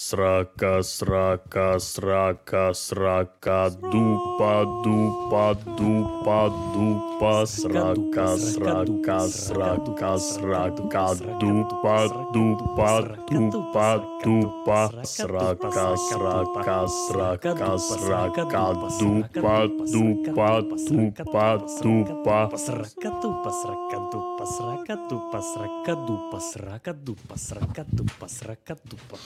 Срака, срака, срака, срака, дупа, дупа, дупа, дупа, срака, срака, срака, срака, дупа, дупа, дупа, дупа, срака, срака, срака, срака, дупа, дупа, дупа, дупа. Срака дупа, срака дупа, срака дупа, срака дупа, срака дупа, срака дупа, срака дупа.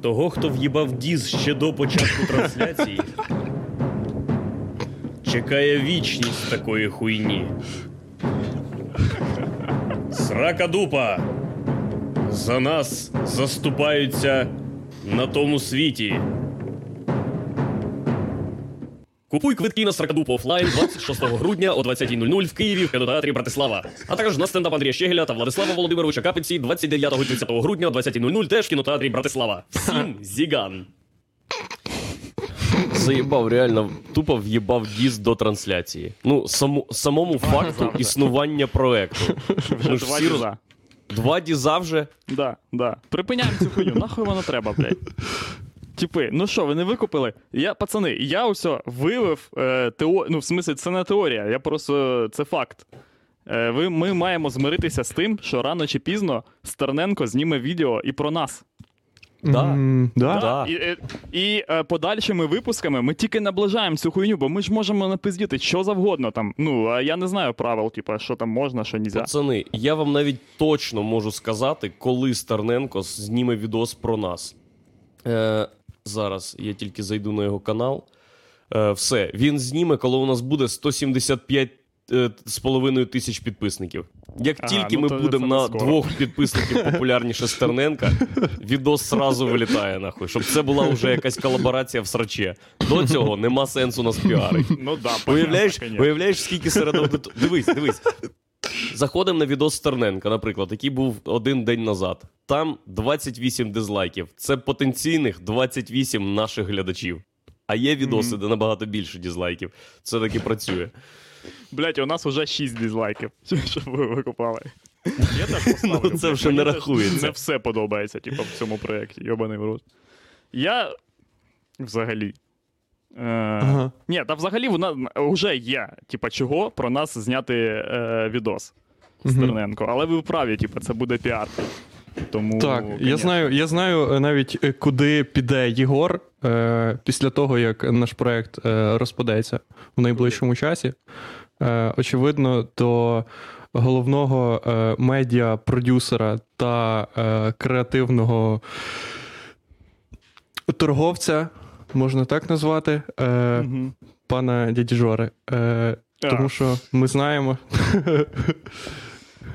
Того, хто в'їбав діз ще до початку трансляції, чекає вічність такої хуйні. Срака дупа! За нас заступаються на тому світі. Купуй квитки на Сракадупу офлайн 26 грудня о 20.00 в Києві в кінотеатрі Братислава. А також на стендап Андрія Щегеля та Владислава Володимировича Капиці 29-30 грудня о 20.00 теж в кінотеатрі Братислава. Всім зіган! Заїбав, реально тупо в'їбав діз до трансляції. Ну, саму, самому факту існування проекту. Ж два всі роз- діза. Два діза вже. Да, да. Припиняємо цю хуйню, нахуй воно треба, блядь. Типи, ну що, ви не викупили? Я, пацани, я усе вивив е, тео... Ну, в смислі, це не теорія, я просто це факт. Е, ви, ми маємо змиритися з тим, що рано чи пізно Стерненко зніме відео і про нас. Да. М, да? Да. І, е, і е, подальшими випусками ми тільки наближаємо цю хуйню, бо ми ж можемо напиздіти що завгодно там. Ну, а я не знаю правил, типу, що там можна, що нельзя. Пацани, я вам навіть точно можу сказати, коли Стерненко зніме відос про нас. Е, зараз я тільки зайду на його канал. Е, все, він зніме, коли у нас буде 175 е, з половиною тисяч підписників. Як Ага, тільки ну ми будемо на скоро. двох підписників популярніше Стерненка, відос сразу вилітає нахуй, щоб це була вже якась колаборація в сраче. До цього нема сенсу нас піарити. Ну да, Уявляєш, понятно, уявляєш, скільки серед аудиторії. Дивись, дивись. Заходимо на відос Стерненка, наприклад, який був один день назад. Там 28 дизлайків. Це потенційних 28 наших глядачів. А є відоси, де набагато більше дизлайків. Це таки працює. Блять, у нас уже 6 дизлайків, щоб ви викупали. Я теж поставлю. Ну, це вже мені не рахується. Не все подобається, типу, в цьому проєкті, йобаний в рот. Я взагалі. Е, Ага. Ні, та взагалі вона вже є, типа, чого про нас зняти е, відос Стерненко. Але ви праві, типа, це буде піар. Тому, Так, я знаю, я знаю е, навіть е, куди піде Єгор е, після того, як наш проект е, розпадеться в найближчому часі. Е, очевидно, до головного е, медіа-продюсера та е, креативного торговця, можна так назвати, е, Мгм. пана дяді Жори. Е, тому що ми знаємо.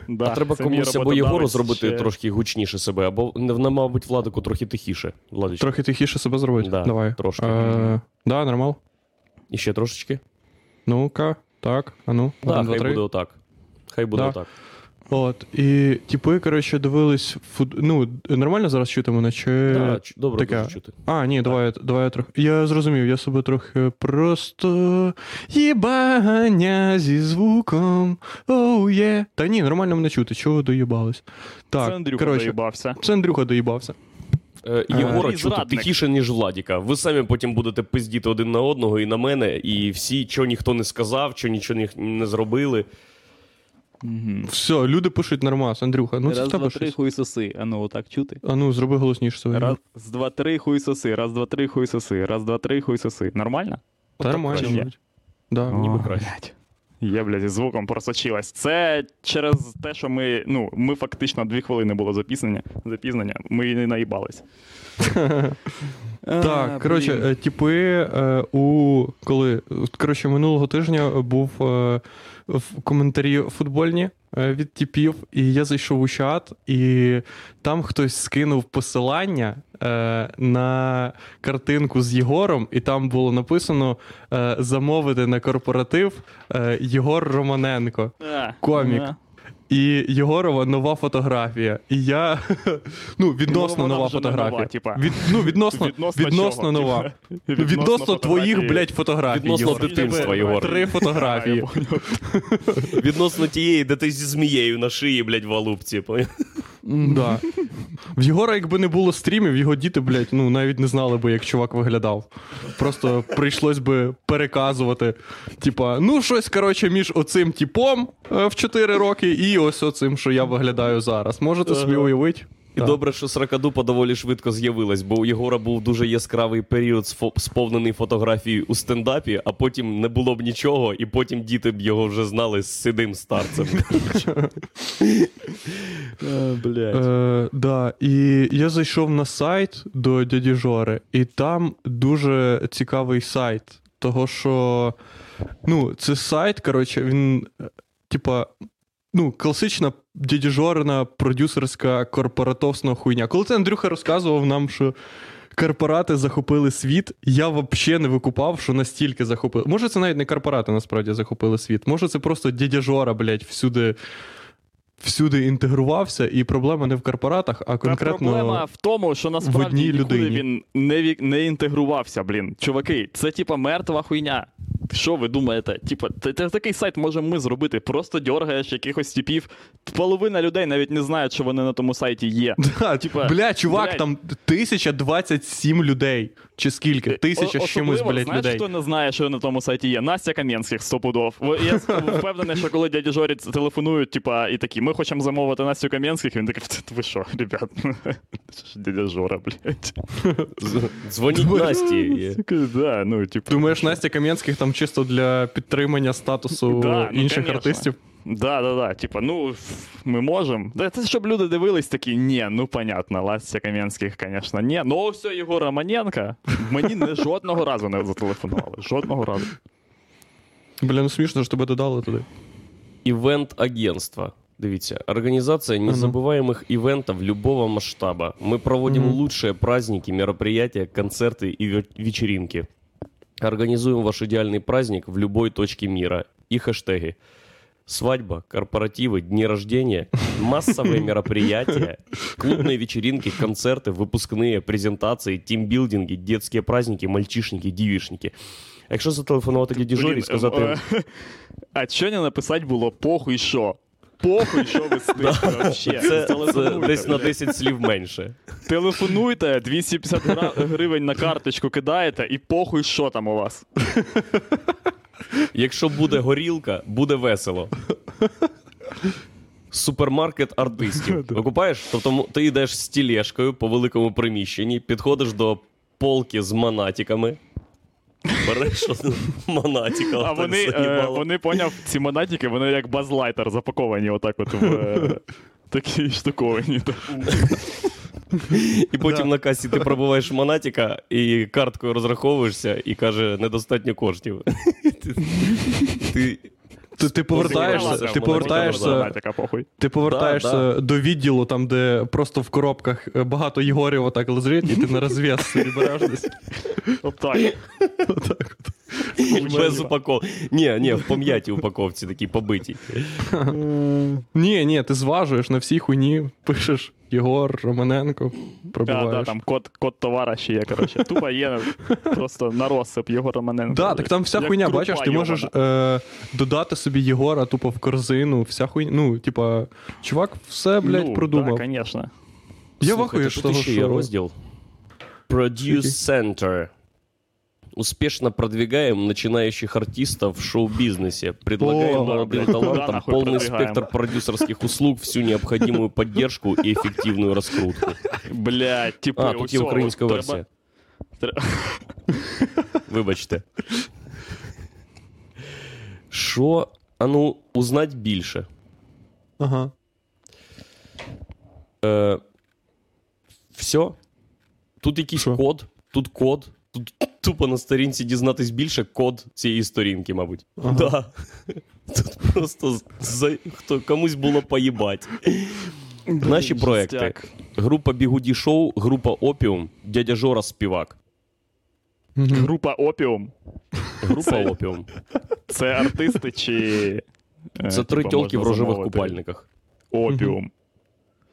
Да, а треба комусь або Єгору зробити ще- трошки гучніше себе, або не, мабуть, Владику трохи тихіше. Владич. Трохи тихіше себе зробити. Да, Давай. трошки. Е, да, нормал. І ще трошечки. Ну-ка, так, а ну, два, хай буде отак. Хай буде Да. отак. От, і типи, коротше, дивились фут... Ну, нормально зараз чути мене, чи. Да, добре таке? дуже чути. А, ні, давай, давай я трохи. Я зрозумів, я себе трохи просто їбання зі звуком. Оу є. Та ні, нормально мене чути, чого доїбались. Так, Це Андрюха коротше, доїбався. Це Андрюха доїбався. Е, Е, Єгора Андрій чути зрадник. тихіше, ніж Владіка. Ви самі потім будете пиздіти один на одного і на мене, і всі, що ніхто не сказав, що нічого не зробили. Все, люди пишуть нормас, Андрюха. Ну це Раз, в тебе два, три, щось. хуй соси. А ну, отак чути. А ну, зроби голосніше своє. Раз, два, три, хуй соси. Раз, два, три, хуй соси. Раз, два, три, хуй соси. Нормально? Та нормально. мабуть. Да. Ніби О, краще. блядь. Є, блядь, зі звуком просочилась. Це через те, що ми, ну, ми фактично дві хвилини було запізнення, запізнення ми не наїбались. Так, коротше, е, типи е, у коли коротше, минулого тижня був е, в коментарі футбольні е, від типів, і я зайшов у чат, і там хтось скинув посилання е, на картинку з Єгором, і там було написано е, замовити на корпоратив е, Єгор Романенко. комік. І Єгорова нова фотографія. І я ну, відносно вона нова фотографія. нова, типа. Від, ну, відносно, Відносно відносно, нова. Ну, Відносно, твоїх, блядь, фотографій. Відносно Єгор. дитинства, Єгор. Три фотографії. Відносно тієї, де ти зі змією на шиї, блядь, в алупці. Да. В Єгора, якби не було стрімів, його діти, блядь, ну навіть не знали би, як чувак виглядав. Просто прийшлось би переказувати. Типа, ну щось, коротше, між оцим типом е, в 4 роки і ось оцим, що я виглядаю зараз. Можете собі уявити? І добре, що сракадупа доволі швидко з'явилась, бо у Єгора був дуже яскравий період, сповнений фотографій у стендапі, а потім не було б нічого, і потім діти б його вже знали з сидим старцем. Блять. Е, да, і я зайшов на сайт до дяді Жори, і там дуже цікавий сайт. Того, що ну, це сайт, коротше, він, е, типа, ну, класична дяді Жорина продюсерська корпоратовсна хуйня. Коли це Андрюха розказував нам, що. Корпорати захопили світ. Я взагалі не викупав, що настільки захопили. Може, це навіть не корпорати насправді захопили світ. Може, це просто дядя Жора, блядь, всюди всюди інтегрувався, і проблема не в корпоратах, а Та конкретно. проблема в тому, що насправді нікуди людині. він не, не інтегрувався, блін. Чуваки, це типа мертва хуйня. Що ви думаєте? Типа, та- такий сайт можемо ми зробити. Просто дергаєш якихось типів. Половина людей навіть не знають, що вони на тому сайті є. Да, Типа, бля, чувак, блядь. там 1027 людей. Чи скільки? Тисяча з чимось, блядь, знаєш, людей. хто не знає, що на тому сайті є? Настя Кам'янських стопудов. Я впевнений, що коли дяді Жорі телефонують, типа, і такі, ми хочемо замовити Настю Кам'янських, він такий, ви що, ребят? Дядя Жора, блядь. Дзвоніть Насті. Да, ну, типу. Думаєш, Настя Кам'янських там чисто для підтримання статусу Да, ну, інших конечно. артистів? Да, да, да. Типа, ну, ми можемо. Да, це щоб люди дивились такі, ні, ну понятно, Ластя Кам'янських, звісно, ні. Ну, все, Єгор Романенко, мені не жодного разу не зателефонували. Жодного разу. Бля, ну смішно, що тебе додали туди. Ивент-агентство. Дивіться, организация Ага. незабываемых ивентов любого масштаба. Мы проводим Мгм. лучшие праздники, мероприятия, концерты и ве- вечеринки. Организуем ваш идеальный праздник в любой точке мира. И хэштеги. Свадьба, корпоративы, дни рождения, массовые мероприятия, клубные вечеринки, концерты, выпускные, презентации, тимбилдинги, детские праздники, мальчишники, девишники. А Якщо зателефонувати дяді Жорі і Блін, сказати, е, е, А що не написати було похуй що? Похуй, що ви стихли вообще. це, десь на 10 слів менше. Телефонуйте, 250 гривень на карточку кидаєте і похуй, що там у вас. Якщо буде горілка, буде весело. Супермаркет артистів. Викупаєш? Тобто ти йдеш з тілешкою по великому приміщенні, підходиш до полки з монатиками. Береш монатіка. А вони, е, вони поняв, ці монатіки, вони як базлайтер запаковані отак от в е, такі штуковані. І потім на касі ти пробуваєш монатіка і карткою розраховуєшся і каже, недостатньо коштів. Ти- Ти Ти, повертаєшся, ти повертаєшся, ти повертаєшся до відділу, там, де просто в коробках е, багато Єгорів отак лежить, і ти на розв'яз собі береш десь. Отак. Отак от. Без упаковки. Ні, ні, в пом'ятій упаковці такій побитій. Ні, ні, ти зважуєш на всій хуйні, пишеш Єгор, Романенко, Да, пробиваєш. да, там код, код товара ще є, коротше. Тупо є просто на розсип його Романенко. Да, так там вся хуйня, бачиш, ти можеш е, додати собі Єгора тупо в корзину, вся хуйня. Ну, типа, чувак все, блядь, ну, продумав. Да, звісно. Я вахую тут ще є розділ. Produce Center Успешно продвигаем начинающих артистов в шоу-бизнесе. Предлагаем О, молодым блядь, куда талантам нахуй полный продвигаем? спектр продюсерских услуг, всю необходимую поддержку и эффективную раскрутку. Блядь, типу, А, тут є усього, українська треба- версія. Тре- Вибачте. Що, а ну, узнать більше. Ага. Е, все. Тут якийсь Що? код, тут код. Тут тупо на сторінці дізнатись більше код цієї сторінки, мабуть. Ага. Да. Тут просто за... Хто, комусь було поїбать. Наші проекти. Група Бігуді Шоу, група Опіум, дядя Жора співак. Група Опіум. Група Це- Опіум. Це артисти чи. е, Це три типа, тьолки в рожевих купальниках. Опіум.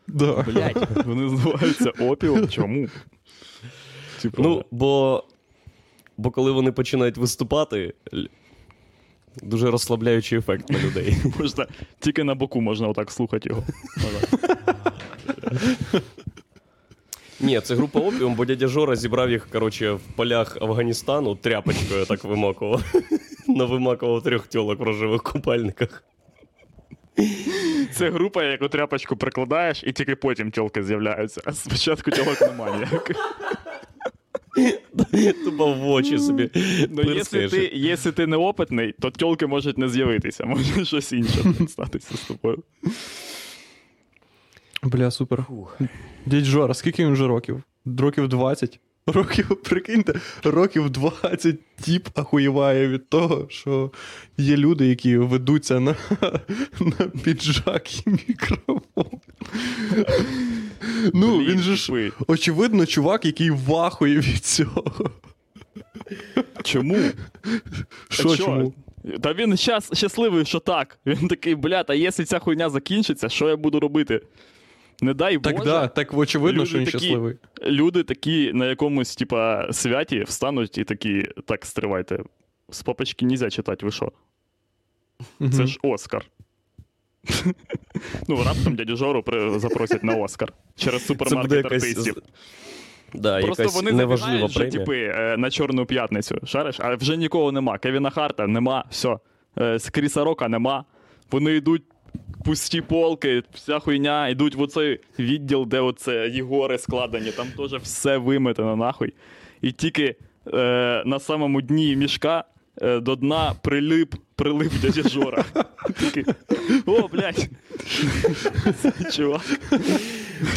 Да. Блять, вони називаються Опіум. Чому? Типу, Ну, бо, бо коли вони починають виступати, дуже розслабляючий ефект на людей. можна, тільки на боку можна отак слухати його. Ні, це група опіум, бо дядя Жора зібрав їх, коротше, в полях Афганістану тряпочкою так вимакував. Навимакував трьох тьолок в рожевих купальниках. Це група, яку тряпочку прикладаєш, і тільки потім тілки з'являються. А спочатку тілок немає. Тупо в очі собі. Ну, якщо ти, якщо ти неопитний, то тілки можуть не з'явитися, може щось інше статися з тобою. Бля, супер. Дядь Жора, скільки він вже років? Років 20? Років, прикиньте, років 20 тіп ахуєває від того, що є люди, які ведуться на, на піджак і мікрофон. Ну, Блін, він же ж, типи. очевидно, чувак, який вахує від цього. Чому? Що А чому? Та він щас, щасливий, що так. Він такий, блядь, а якщо ця хуйня закінчиться, що я буду робити? Не дай Боже. Так, да, так очевидно, люди що він такі- щасливий. Люди такі на якомусь, типа, святі встануть і такі, так, стривайте. З папочки нельзя читати, ви що? Це Мгм. ж Оскар. Ну, раптом дядю Жору запросять на Оскар через супермаркет артистів. Да, Просто якась вони неважлива вже, типи, е, на Чорну п'ятницю. Шариш, а вже нікого нема. Кевіна Харта нема, все. Кріса Рока нема. Вони йдуть пусті полки, вся хуйня, йдуть в оцей відділ, де оце Єгори складені, там теж все виметено нахуй. І тільки е, на самому дні мішка до дна прилип, прилип дядя Жора. Такий, О, блядь. Чувак.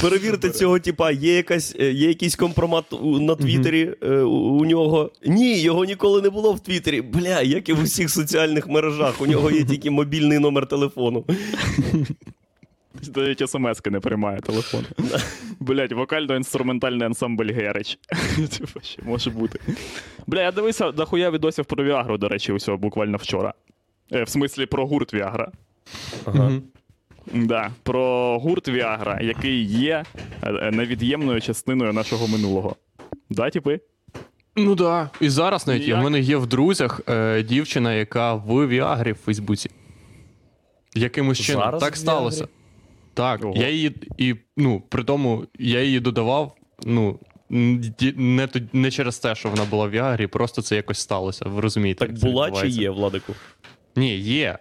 Перевірте цього типа, є, якась, е, є якийсь компромат у- на Твіттері е, у, у нього. Ні, його ніколи не було в Твіттері. Бля, як і в усіх соціальних мережах. У нього є тільки мобільний номер телефону. Навіть смс-ки не приймає телефон. Блять, вокально-інструментальний ансамбль Герич. Типа, ще може бути. Бля, я дивився дохуя відосів про Віагру, до речі, усього буквально вчора. Е, в смислі про гурт Віагра. Ага. Да, про гурт Віагра, який є е, е, невід'ємною частиною нашого минулого. Да, типи? Ну да. І зараз навіть. Як? в мене є в друзях е, дівчина, яка в Віагрі в Фейсбуці. Якимось чином. Зараз так сталося. Так, Ого. я її і ну, при тому я її додавав. Ну, не, не через те, що вона була в Віагрі, просто це якось сталося. Ви розумієте. Так була чи є, Владику? Ні, є.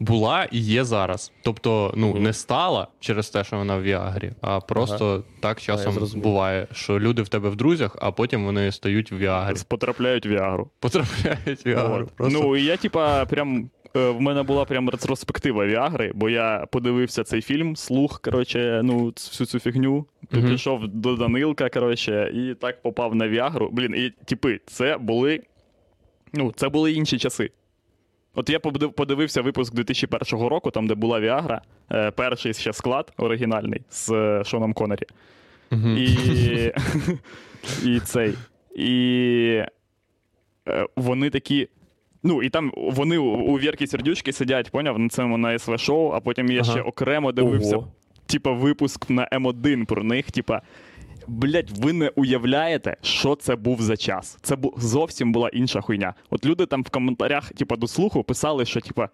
Була і є зараз. Тобто, ну, Мгм. не стала через те, що вона в Віагрі, а просто так часом зрозумів. буває, що люди в тебе в друзях, а потім вони стають в Віагрі. Потрапляють в Віагру. Потрапляють в Віагру. Просто... Ну, і я, типа, прям. Е, В мене була прям ретроспектива Віагри, бо я подивився цей фільм, слух, коротше, ну, всю цю фігню. Мгм. Пішов до Данилка, коротше, і так попав на Віагру. Блін, і типи, це були. Ну, це були інші часи. От я подивився випуск 2001 року, там, де була Віагра, е, перший ще склад оригінальний з е, Шоном Коннері. Мгм. І, і цей. І вони такі. Ну, і там вони у, Вірки Сердючки сидять, поняв, на цьому на СВ шоу, а потім я Ага. ще окремо дивився, Ого. типа, випуск на М1 про них. Типа, блять, ви не уявляєте, що це був за час. Це бу- зовсім була інша хуйня. От люди там в коментарях, типа, дослівно писали, що типа.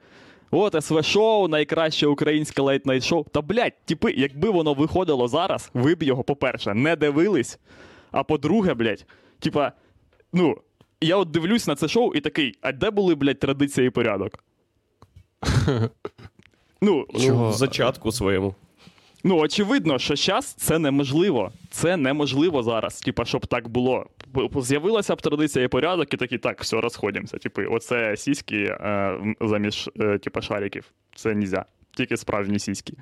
От СВ шоу, найкраще українське late-night шоу. Та блядь, типи, якби воно виходило зараз, ви б його, по-перше, не дивились. А по-друге, блядь, типа, ну, я от дивлюсь на це шоу і такий, а де були, блядь, традиція і порядок? Ну, Ну, Чого? в зачатку своєму. Ну, очевидно, що зараз це неможливо. Це неможливо зараз. Типа, щоб так було. З'явилася б традиція і порядок, і такі, так, все, розходимося. Типи, оце сіськи е, заміж е, типа, шариків. Це нельзя. Тільки справжні сіськи.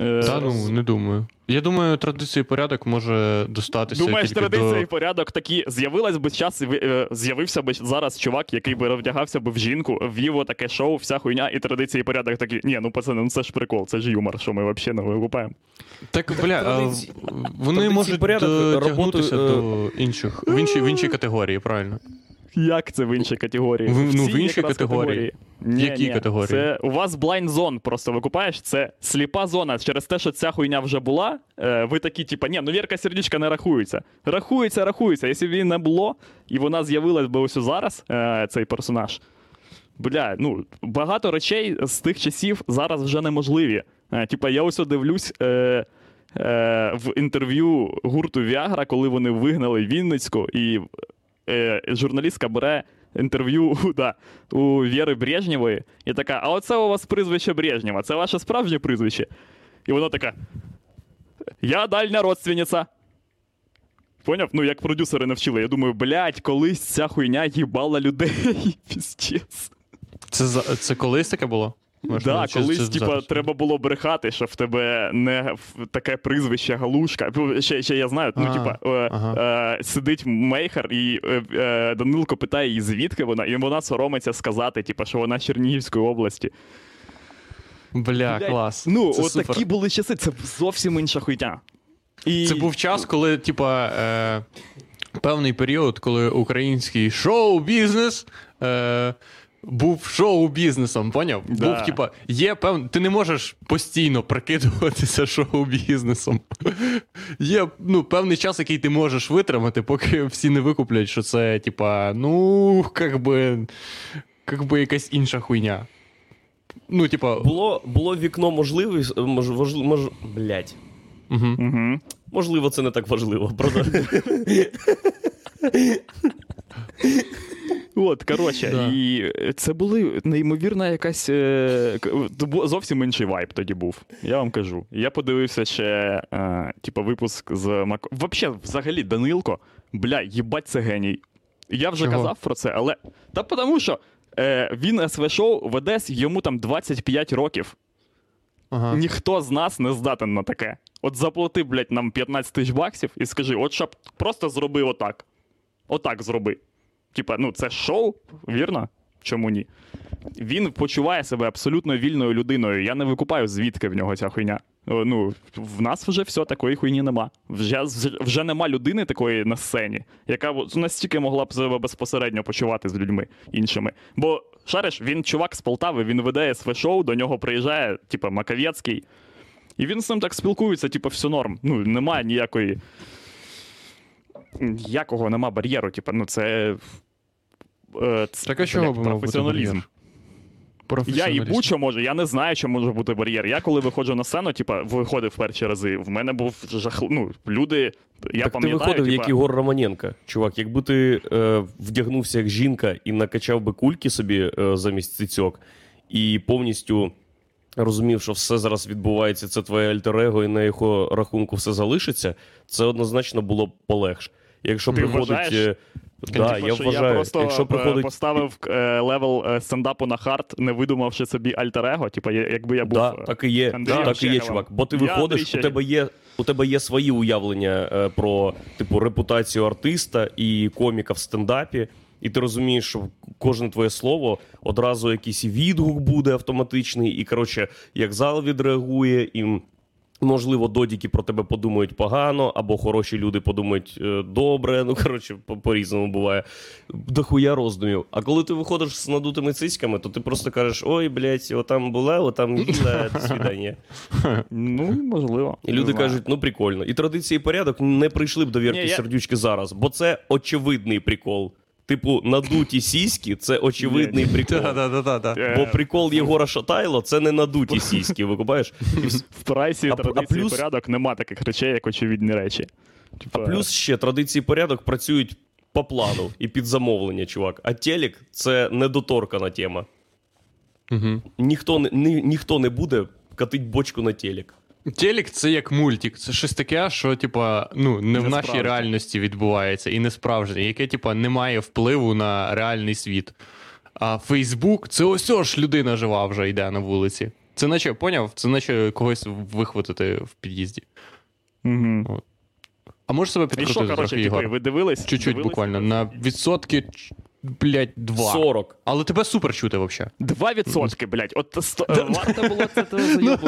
Е, Та ну, не думаю. Я думаю, традиції і порядок може достатися. Думаєш, тільки традиція до... і порядок такі з'явилась би час, е, з'явився би зараз чувак, який би роздягався би в жінку, ввів таке шоу, вся хуйня, і традиція і порядок такі. Ні, ну пацани, ну це ж прикол, це ж юмор, що ми взагалі не викупаємо. Так, бля, а, Традиції- вони традиції можуть порядок, дотягнутися роботу, до інших, в іншій, в іншій категорії, правильно. Як це в іншій категорії? В- ну, в іншій категорії. Ні, Якій ні. категорії? Це у вас blind zone просто викупаєш. Це сліпа зона. Через те, що ця хуйня вже була. е, Ви такі, типа, ні, ну Вірка сердючка не рахується. Рахується, рахується. Якщо б її не було, і вона з'явилась би ось зараз, е, цей персонаж. Бля, ну багато речей з тих часів зараз вже неможливі. Е, Типа, я ось дивлюсь е, в інтерв'ю гурту Віагра, коли вони вигнали Вінницьку, і журналістка бере інтерв'ю да, у Віри Брежнєвої, і така: а оце у вас прізвище Брежнєва, це ваше справжнє прізвище. І вона така: Я дальня родственниця. Поняв? Ну, як продюсери навчили. Я думаю, блядь, колись ця хуйня їбала людей. Це, це колись таке було? Можливо, Да, колись, це типа, треба було брехати, що в тебе не таке прізвище галушка. Ще, ще я знаю, ну, А, типа, е, ага. е, сидить Мейхер, і е, е, Данилко питає її, звідки вона, і вона соромиться сказати, типа, що вона з Чернігівської області. Бля, Блядь, клас. Ну, це от супер. такі були часи, це зовсім інша хуйня. І... Це був час, коли, типа, е, певний період, коли український шоу-бізнес е, був шоу-бізнесом, поняв? Да. Був, типа, є певний. Ти не можеш постійно прикидуватися шоу-бізнесом. Є ну, певний час, який ти можеш витримати, поки всі не викуплять, що це, типа, ну, как би, как би якась інша хуйня. Ну, типа, Було, було вікно можливість, мож, мож, мож, блядь. угу. Угу. Можливо, це не так важливо, правда? От, коротше, Да. і це були неймовірна якась. Е, зовсім інший вайб тоді був. Я вам кажу. Я подивився ще, е, типу, випуск з Мак... Вообще, взагалі, Данилко, бля, їбать, це геній. Я вже Чого? казав про це, але. Та тому що е, він СВ-шоу веде, йому там 25 років. ага. Ніхто з нас не здатен на таке. От заплати, блядь, нам 15 тисяч баксів і скажи, от щоб просто зроби отак. Отак зроби. Типа, ну це шоу, вірно? Чому ні? Він почуває себе абсолютно вільною людиною. Я не викупаю, звідки в нього ця хуйня. Ну, в нас вже все, такої хуйні нема. Вже, вже, нема людини такої на сцені, яка настільки могла б себе безпосередньо почувати з людьми іншими. Бо, шариш, він чувак з Полтави, він веде СВ шоу, до нього приїжджає, типа, Маковецький. І він з ним так спілкується, типу, все норм. Ну, немає ніякої. Ніякого нема бар'єру. Типу, ну це. Е, це Так а чого б професіоналізм. Я їбу, що може, я не знаю, що може бути бар'єр. Я коли виходжу на сцену, типа, виходив перші рази, в мене був жах... ну, люди. Я так ти пам'ятаю, виходив, типа, як Ігор Романенко. Чувак, якби ти е, вдягнувся як жінка і накачав би кульки собі е, замість цицьок, і повністю розумів, що все зараз відбувається, це твоє альтер-его, і на його рахунку все залишиться, це однозначно було б полегше. Якщо Ти приходить. вважаєш? Е, Да, Типа, я що вважаю, я просто якщо е, приходить поставив е, level е, стендапу на hard, не видумавши собі альтер-его, типа, я- якби я був. Да, е, так і є, Андрієм так і є, чувак. Бо ти Я Андрій виходиш, у тебе є, у тебе є свої уявлення е, про типу репутацію артиста і коміка в стендапі. І ти розумієш, що кожне твоє слово одразу якийсь відгук буде автоматичний, і коротше, як зал відреагує, і можливо, додіки про тебе подумають погано, або хороші люди подумають е, добре. Ну коротше, по- по-різному буває. Дохуя роздумів. А коли ти виходиш з надутими цицьками, то ти просто кажеш: ой, блядь, отам була, отам їла, до свидання. Ну, можливо. І люди кажуть, ну прикольно. І традиції і порядок не прийшли б до вірки сердючки зараз, бо це очевидний прикол. Типу, надуті сіськи це очевидний прикол. Бо прикол Єгора Шатайло це не надуті сіськи, викупаєш? В прайсі А- а традиції плюс- порядок нема таких речей, як очевидні речі. А плюс ще традиції порядок працюють по плану і під замовлення, чувак. А телек це недоторкана тема. Угу. Ніхто не, ні, ніхто не буде катить бочку на телек. Телек це як мультик. Це щось таке, що, типа, ну, не в нашій справжнє. реальності відбувається і не справжнє, яке, типа, не має впливу на реальний світ. А Фейсбук це ось ж людина жива вже йде на вулиці. Це наче, поняв? Це наче когось вихватити в під'їзді. Угу. А можеш себе що, підкрутити коротше, трохи, типу, Ігор? ви дивились? Чуть-чуть Дивились? буквально. На відсотки, блядь, два. 40. Але тебе супер чути взагалі. Два відсотки, блядь. От сто... е, варто було це те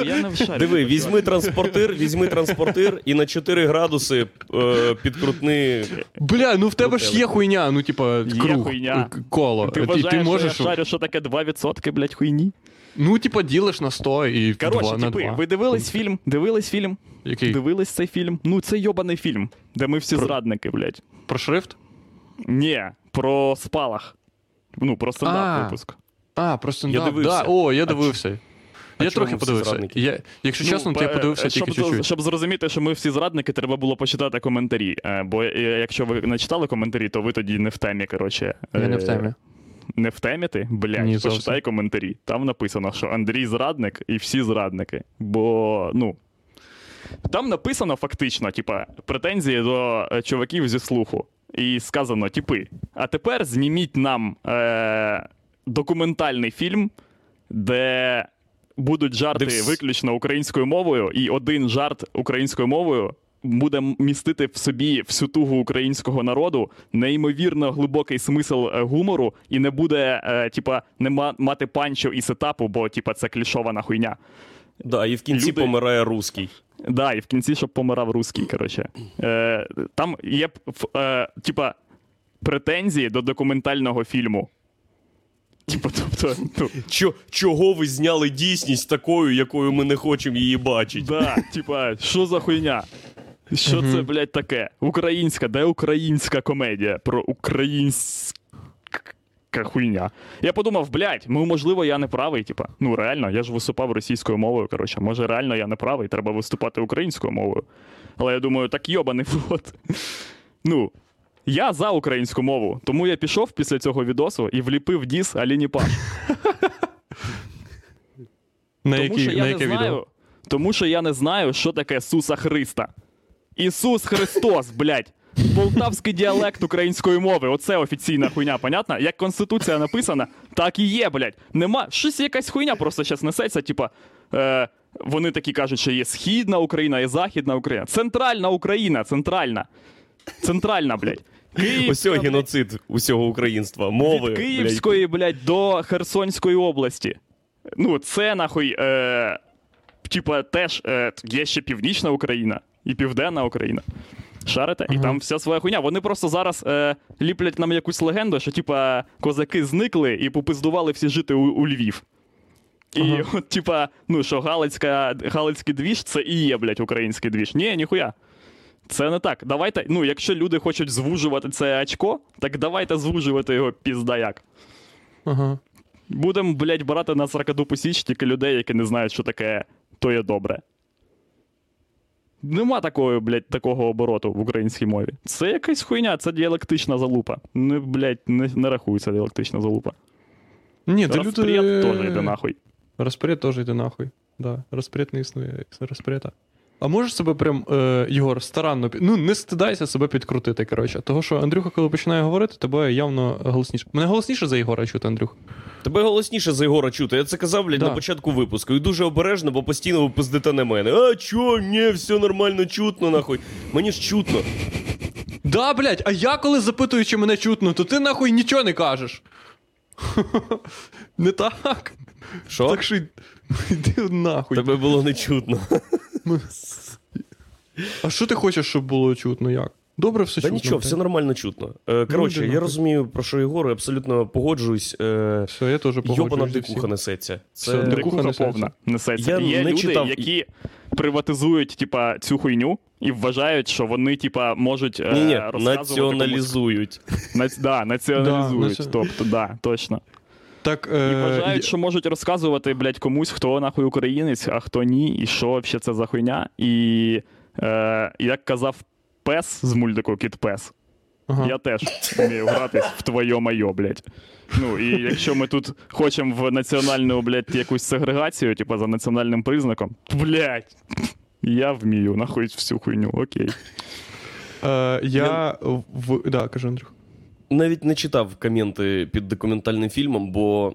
я не вшарю. Диви, візьми транспортир, візьми транспортир і на 4 градуси е, підкрутни. Бля, ну в тебе ж є хуйня, ну, типа, круг, хуйня. коло. Ти вважаєш, ти можеш. що я шарю, що таке 2%, блядь, хуйні? Ну, типа, ділиш на 100 і Коротше, 2 на типи, 2. ви дивились фільм? Дивились фільм? Який? Дивились цей фільм? Ну, це йобаний фільм, де ми всі Про- зрадники, блядь. Про шрифт? Ні, про спалах. Ну, про стендап випуск. А, просто Я да. О, я дивився. А Я трохи подивився. зрадники? Я, якщо Ну, чесно, то я подивився щоб, тільки чуть-чуть. Щоб зрозуміти, що ми всі зрадники, треба було почитати коментарі. Е, Бо е, якщо ви не читали коментарі, то ви тоді не в темі. Коротше. Я не Е, в темі. Не в темі ти? Блядь, Ні, почитай зовсім. коментарі. Там написано, що Андрій зрадник і всі зрадники. Бо, ну. Там написано фактично, типа, претензії до е, чуваків зі слуху. І сказано, типи, а тепер зніміть нам е- документальний фільм, де будуть жарти Де вс- виключно українською мовою, і один жарт українською мовою буде містити в собі всю тугу українського народу, неймовірно глибокий смисл е, гумору, і не буде, е, типа, не мати панчу і сетапу, бо типа це клішована хуйня. Да, і в кінці Люди- помирає русський. Да, і в кінці, щоб помирав русський, коротше. Е, там є е, типа претензії до документального фільму. Типа, тобто, ну, Чо, чого ви зняли дійсність такою, якою ми не хочемо її бачити? да, типа, що за хуйня? Що це, блядь, таке? Українська, де українська комедія про українська хуйня. Я подумав, блядь, ну можливо, я не правий. Типа, ну реально, я ж виступав російською мовою. Коротше, може, реально я не правий, треба виступати українською мовою. Але я думаю, так йобаний в. Ну, я за українську мову, тому я пішов після цього відосу і вліпив діс Аліні Паш. На Тому який, що я на не яке знаю, відео? тому що я не знаю, що таке Суса Христа. Ісус Христос, блядь. Полтавський діалект української мови. Оце офіційна хуйня, понятно? Як конституція написана, так і є, блядь. Нема. Щось якась хуйня просто зараз несеться, типа. Е, вони такі кажуть, що є Східна Україна, є Західна Україна. Центральна Україна, центральна. Центральна, блядь. Київська, блядь, геноцид усього українства. Мови. від блядь. Київської, блядь, до Херсонської області. Ну, це нахуй. Е, типа, теж е, є ще Північна Україна і Південна Україна. Шарите? І там вся своя хуйня. Вони просто зараз е, ліплять нам якусь легенду, що типа козаки зникли і попиздували всі жити у, у Львів. І от, типа, ну що Галицька, Галицький двіж це і є, блядь, український двіж. Ні, ніхуя. Це не так. Давайте, ну, якщо люди хочуть звужувати це очко, так давайте звужувати його пізда як. Ага. Будемо, блядь, брати на сракаду січ тільки людей, які не знають, що таке то є добре. Нема такої, блядь, такого обороту в українській мові. Це якась хуйня, це діалектична залупа. Не, блядь, не, не рахується діалектична залупа. Ні, ти люди... теж йде нахуй. Розпред теж йде нахуй. Да. Розпред не існує розпрета. А можеш себе прям, е, Єгор, старанно, ну не стидайся себе підкрутити, коротше. Того, що Андрюха, коли починає говорити, тебе явно голосніше. Мене голосніше за Єгора чути, Андрюх. Тебе голосніше за Єгора чути. Я це казав, блядь, Да. на початку випуску. І дуже обережно, бо постійно ви пиздите на мене. А чо, ні, все нормально чутно, нахуй. Мені ж чутно. Да, блядь, а я коли запитую, чи мене чутно, то ти нахуй нічого не кажеш. Не так. Що? Так що йди нахуй. Тебе було не чутно. А що ти хочеш, щоб було чутно? Як? Добре, все Та чутно. нічого, все нормально чутно. Е, коротше, йди я нахуй. розумію, про що Єгор, абсолютно погоджуюсь. Е, Все, я теж погоджуюсь. зі дикуха несеться. Все, Це... дикуха Дикуха повна несеться. Я Є не люди, читав. які приватизують, типа, цю хуйню і вважають, що вони, типа, можуть е, Ні-ні, розказувати націоналізують. Націоналізують. Тобто, да, точно. Так, І е, вважають, що можуть розказувати, блядь, комусь, хто нахуй українець, а хто ні, і що взагалі це за хуйня. І е, як казав пес з мультику Кіт Пес, Ага. я теж вмію гратись в твоє майо, блядь. Ну, і якщо ми тут хочемо в національну, блядь, якусь сегрегацію, типу за національним признаком, блядь, я вмію нахуй всю хуйню, окей. Е, я в... Да, кажи, Андрюх. Навіть не читав коменти під документальним фільмом, бо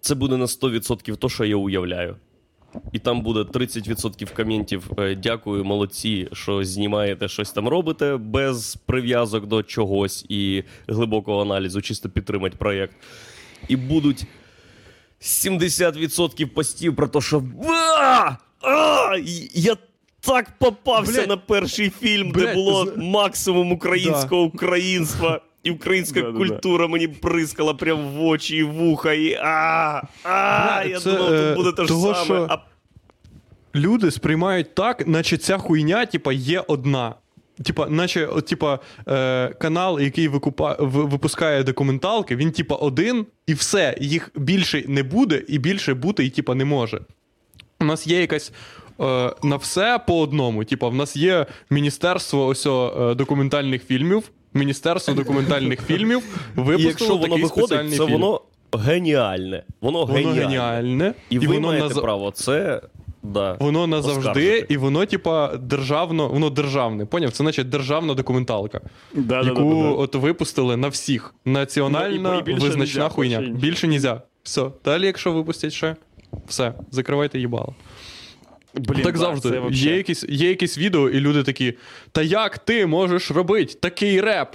це буде на 100% то, що я уявляю. І там буде 30% коментів. е, Дякую, молодці, що знімаєте щось там робите без прив'язок до чогось і глибокого аналізу, чисто підтримати проєкт. І будуть 70% постів про те, що а! А! я так попався Блядь. на перший фільм, де було максимум українського українства. І українська Да-да-да. культура мені бризкала прямо в очі і вуха, і а, а, я це, думав, е, тут буде те ж того, саме. що- А Люди сприймають так, наче ця хуйня, типа, є одна. Типа, наче, от, е, канал, який викупа, в- випускає документалки, він, типа, один, і все. Їх більше не буде, і більше бути, і типа, не може. У нас є якась е, на все по одному. Типа, в нас є міністерство ось о, е, документальних фільмів. Міністерство документальних фільмів випустило якщо воно такий виходить, спеціальний це фільм. воно геніальне. Воно, Воно геніальне. геніальне, І, ви воно маєте наза- право. Це да. Воно назавжди, оскаржити. і воно, типа, державно, воно державне. Поняв? Це значить державна документалка, Да, яку от випустили на всіх. Національна Ну, і- і більше визначна нельзя, хуйня. більше ні. Більше нельзя. Все. Далі, якщо випустять ще, все, закривайте їбало. Блін, так завжди. це вообще- Є, якісь, є якісь відео, і люди такі: Та як ти можеш робити такий реп?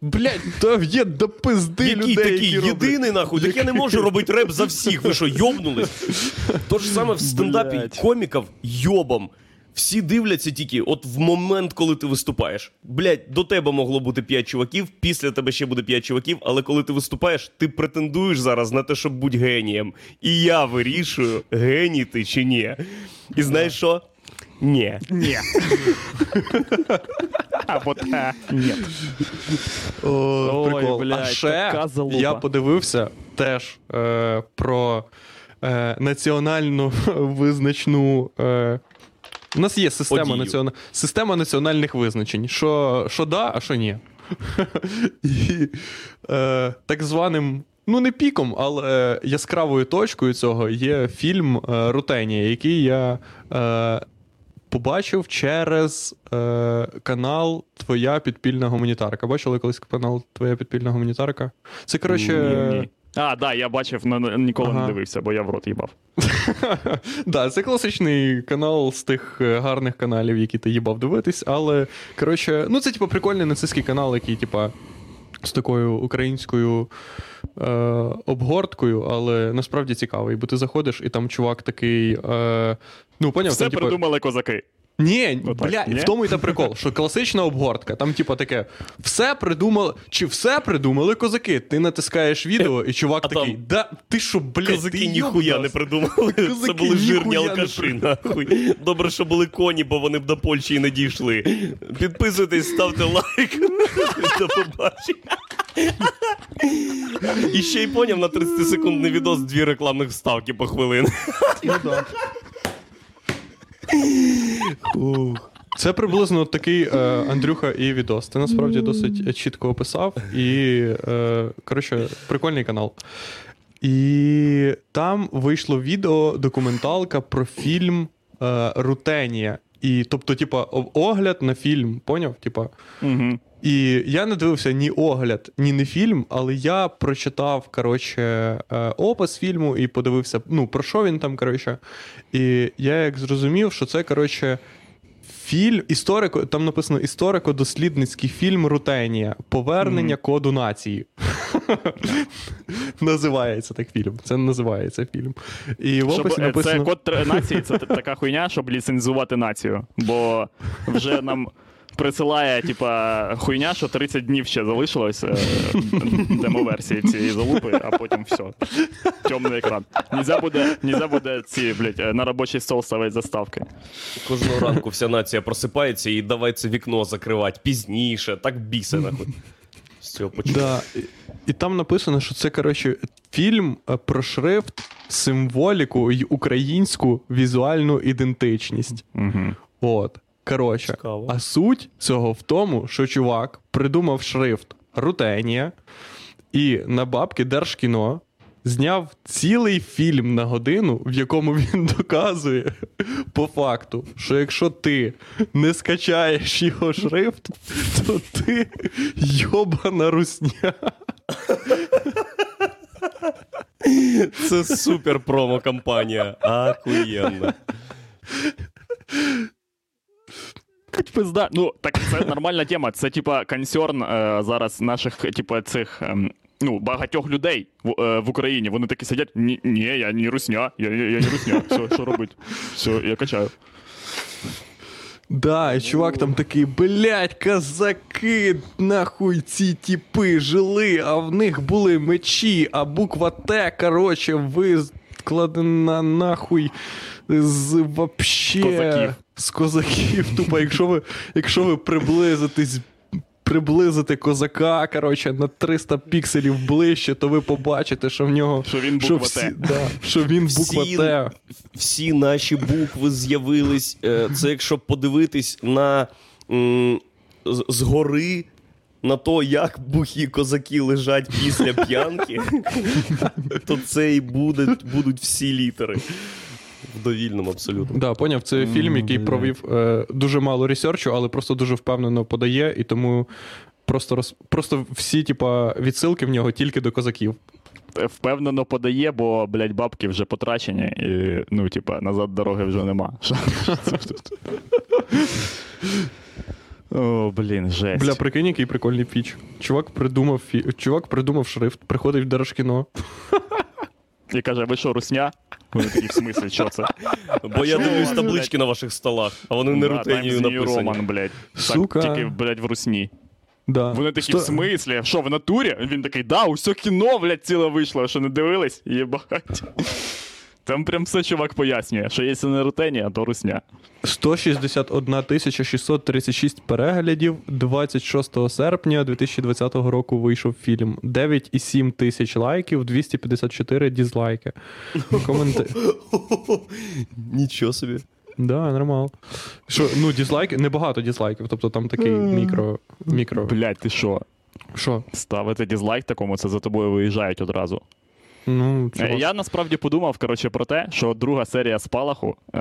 Блять, та є до пизди Який людей, такий які роблять. єдиний нахуй? Так я не можу робити реп за всіх. Ви що, йобнулись? То ж саме в стендапі Блядь. коміків йобом. Всі дивляться тільки от в момент, коли ти виступаєш. Блять, до тебе могло бути 5 чуваків, після тебе ще буде 5 чуваків, але коли ти виступаєш, ти претендуєш зараз на те, щоб бути генієм. І я вирішую, геній ти чи ні. І знаєш що? Ні. Ні. А вот ні. О, Ой, прикол. а блядь, ще залупа. я подивився теж е, про е, національну визначну. Е, у нас є система, Подію. націона... система національних визначень. Що, що да, а що ні. І е, так званим. Ну, не піком, але яскравою точкою цього є фільм е, Рутенія, який я е, побачив через е, канал Твоя підпільна гуманітарка. Бачили колись канал Твоя підпільна гуманітарка? Це коротше. А, да, я бачив, але ніколи Ага. не дивився, бо я в рот їбав. да, це класичний канал з тих е, гарних каналів, які ти їбав дивитись, але коротше, ну це типу прикольний нацистський канал, який, типа. З такою українською е, обгорткою, але насправді цікавий, бо ти заходиш, і там чувак такий. Е, ну, поняв, Все там, типу, придумали козаки. Ні, Отак, бля, ні? в тому і та прикол, що класична обгортка, там, типу, таке, все придумали, чи все придумали козаки? Ти натискаєш відео, і чувак А такий, там да, ти що, блядь, Козаки ти ніхуя не придумали. Це були жирні алкаші, нахуй. Добре, що були коні, бо вони б до Польщі і не дійшли. Підписуйтесь, ставте лайк. До побачення. І ще й поняв на 30-секундний відос дві рекламних вставки по хвилин. Ну, да. Це приблизно такий е, Андрюха і відос. Ти насправді досить е, чітко описав. І, е, коротше, прикольний канал. І там вийшло відео, документалка про фільм е, Рутенія. І, тобто, типа, огляд на фільм, поняв? Типа, Угу. І я не дивився ні огляд, ні не фільм, але я прочитав коротше, е, опис фільму і подивився, ну, про що він там, коротше. І я як зрозумів, що це, коротше, фільм, історико, там написано історико-дослідницький фільм Рутенія. Повернення коду нації. називається так фільм. Це називається фільм. І в описі е, написано. Це код нації, це така хуйня, щоб ліцензувати націю. Бо вже нам присилає, типа, хуйня, що 30 днів ще залишилось е, демо-версії цієї залупи, а потім все. Темний екран. Нельзя буде, нельзя буде ці, блядь, е, на робочий стол ставити заставки. Кожного ранку вся нація просипається і давай це вікно закривати пізніше, так бісе, нахуй. З цього почуття. Да. І, і там написано, що це коротше фільм е, про шрифт, символіку і українську візуальну ідентичність. Угу. От. Коротше, Цікаво. а суть цього в тому, що чувак придумав шрифт Рутенія і на бабки Держкіно зняв цілий фільм на годину, в якому він доказує по факту, що якщо ти не скачаєш його шрифт, то ти йобана русня. Це супер промо-кампанія. Ахуєнно. Пизда. Ну, так це нормальна тема. Це типа консерн е, зараз наших, типа, цих. ем, Ну, багатьох людей в, е, в Україні. Вони такі сидять. Ні, ні, я не русня, я, я, я не русня. Все, що робить? Все, я качаю. Да, і чувак там такий, блять, казаки, нахуй ці тіпи жили, а в них були мечі, а буква Т, короче, викладена нахуй з вообще. Козаків. З козаків. Тупо, якщо ви, якщо ви приблизитесь. Приблизити козака, коротше, на 300 пікселів ближче, то ви побачите, що в нього. Що він що буква всі, Т. Да, що він буква Всі- Т. Всі наші букви з'явились. Е, Це якщо подивитись на м, згори. На то, як бухі козаки лежать після п'янки, то це і буде, будуть всі літери. В довільному абсолютно. Да, поняв, це фільм, який блядь. провів е, дуже мало ресерчу, але просто дуже впевнено подає, і тому просто роз... просто всі, типа, відсилки в нього тільки до козаків. Впевнено подає, бо, блядь, бабки вже потрачені, і, ну, типа, назад дороги вже нема. О, блін, жесть. Бля, прикинь, який прикольний піч. Чувак придумав фі... Чувак придумав шрифт, приходить в Держкіно. І каже, ви що, русня? Вони такі, в смислі, що це? Бо я дивлюсь таблички на ваших столах, а вони не рутинію написані. Роман, блядь. Сука. Так, тільки, блядь, в русні. Да. Вони такі, в смислі? Що, в натурі? Він такий, да, усе кіно, блядь, ціле вийшло, що не дивились? Єбать. Там прям все чувак пояснює, що якщо не рутені, то русня. 161 тисяча 636 переглядів. 26 серпня 2020 року вийшов фільм. 9,7 тисяч лайків, 254 дізлайки. Коменти... Нічого собі. Да, нормал. Що, ну, дізлайки, небагато дізлайків, тобто там такий мікро. мікро. Блядь, ти що? Що? Ставити дізлайк такому, це за тобою виїжджають одразу. Ну, Е. Я насправді подумав коротше, про те, що друга серія спалаху, е,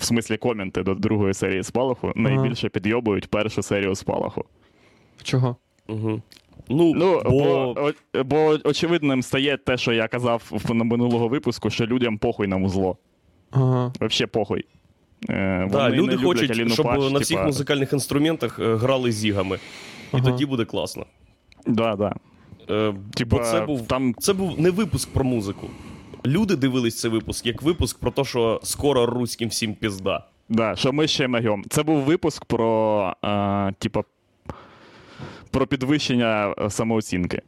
в смислі коменти до другої серії спалаху, найбільше підйобують першу серію спалаху. Чого? Угу. Ну, Ну, бо... бо, о- бо очевидним стає те, що я казав в- на минулого випуску, що людям похуй на музло. Ага. Взагалі похуй. Е, Да, люди люблять хочуть, Аліну щоб Паш, на всіх типа- музикальних інструментах е, грали зігами. І Ага. тоді буде класно. Да, да. Е, Типа, бо це був, там це був не випуск про музику. Люди дивились цей випуск як випуск про те, що скоро руським всім пізда. Да, що ми ще магіом. Це був випуск про, е, типа, про підвищення е, самооцінки.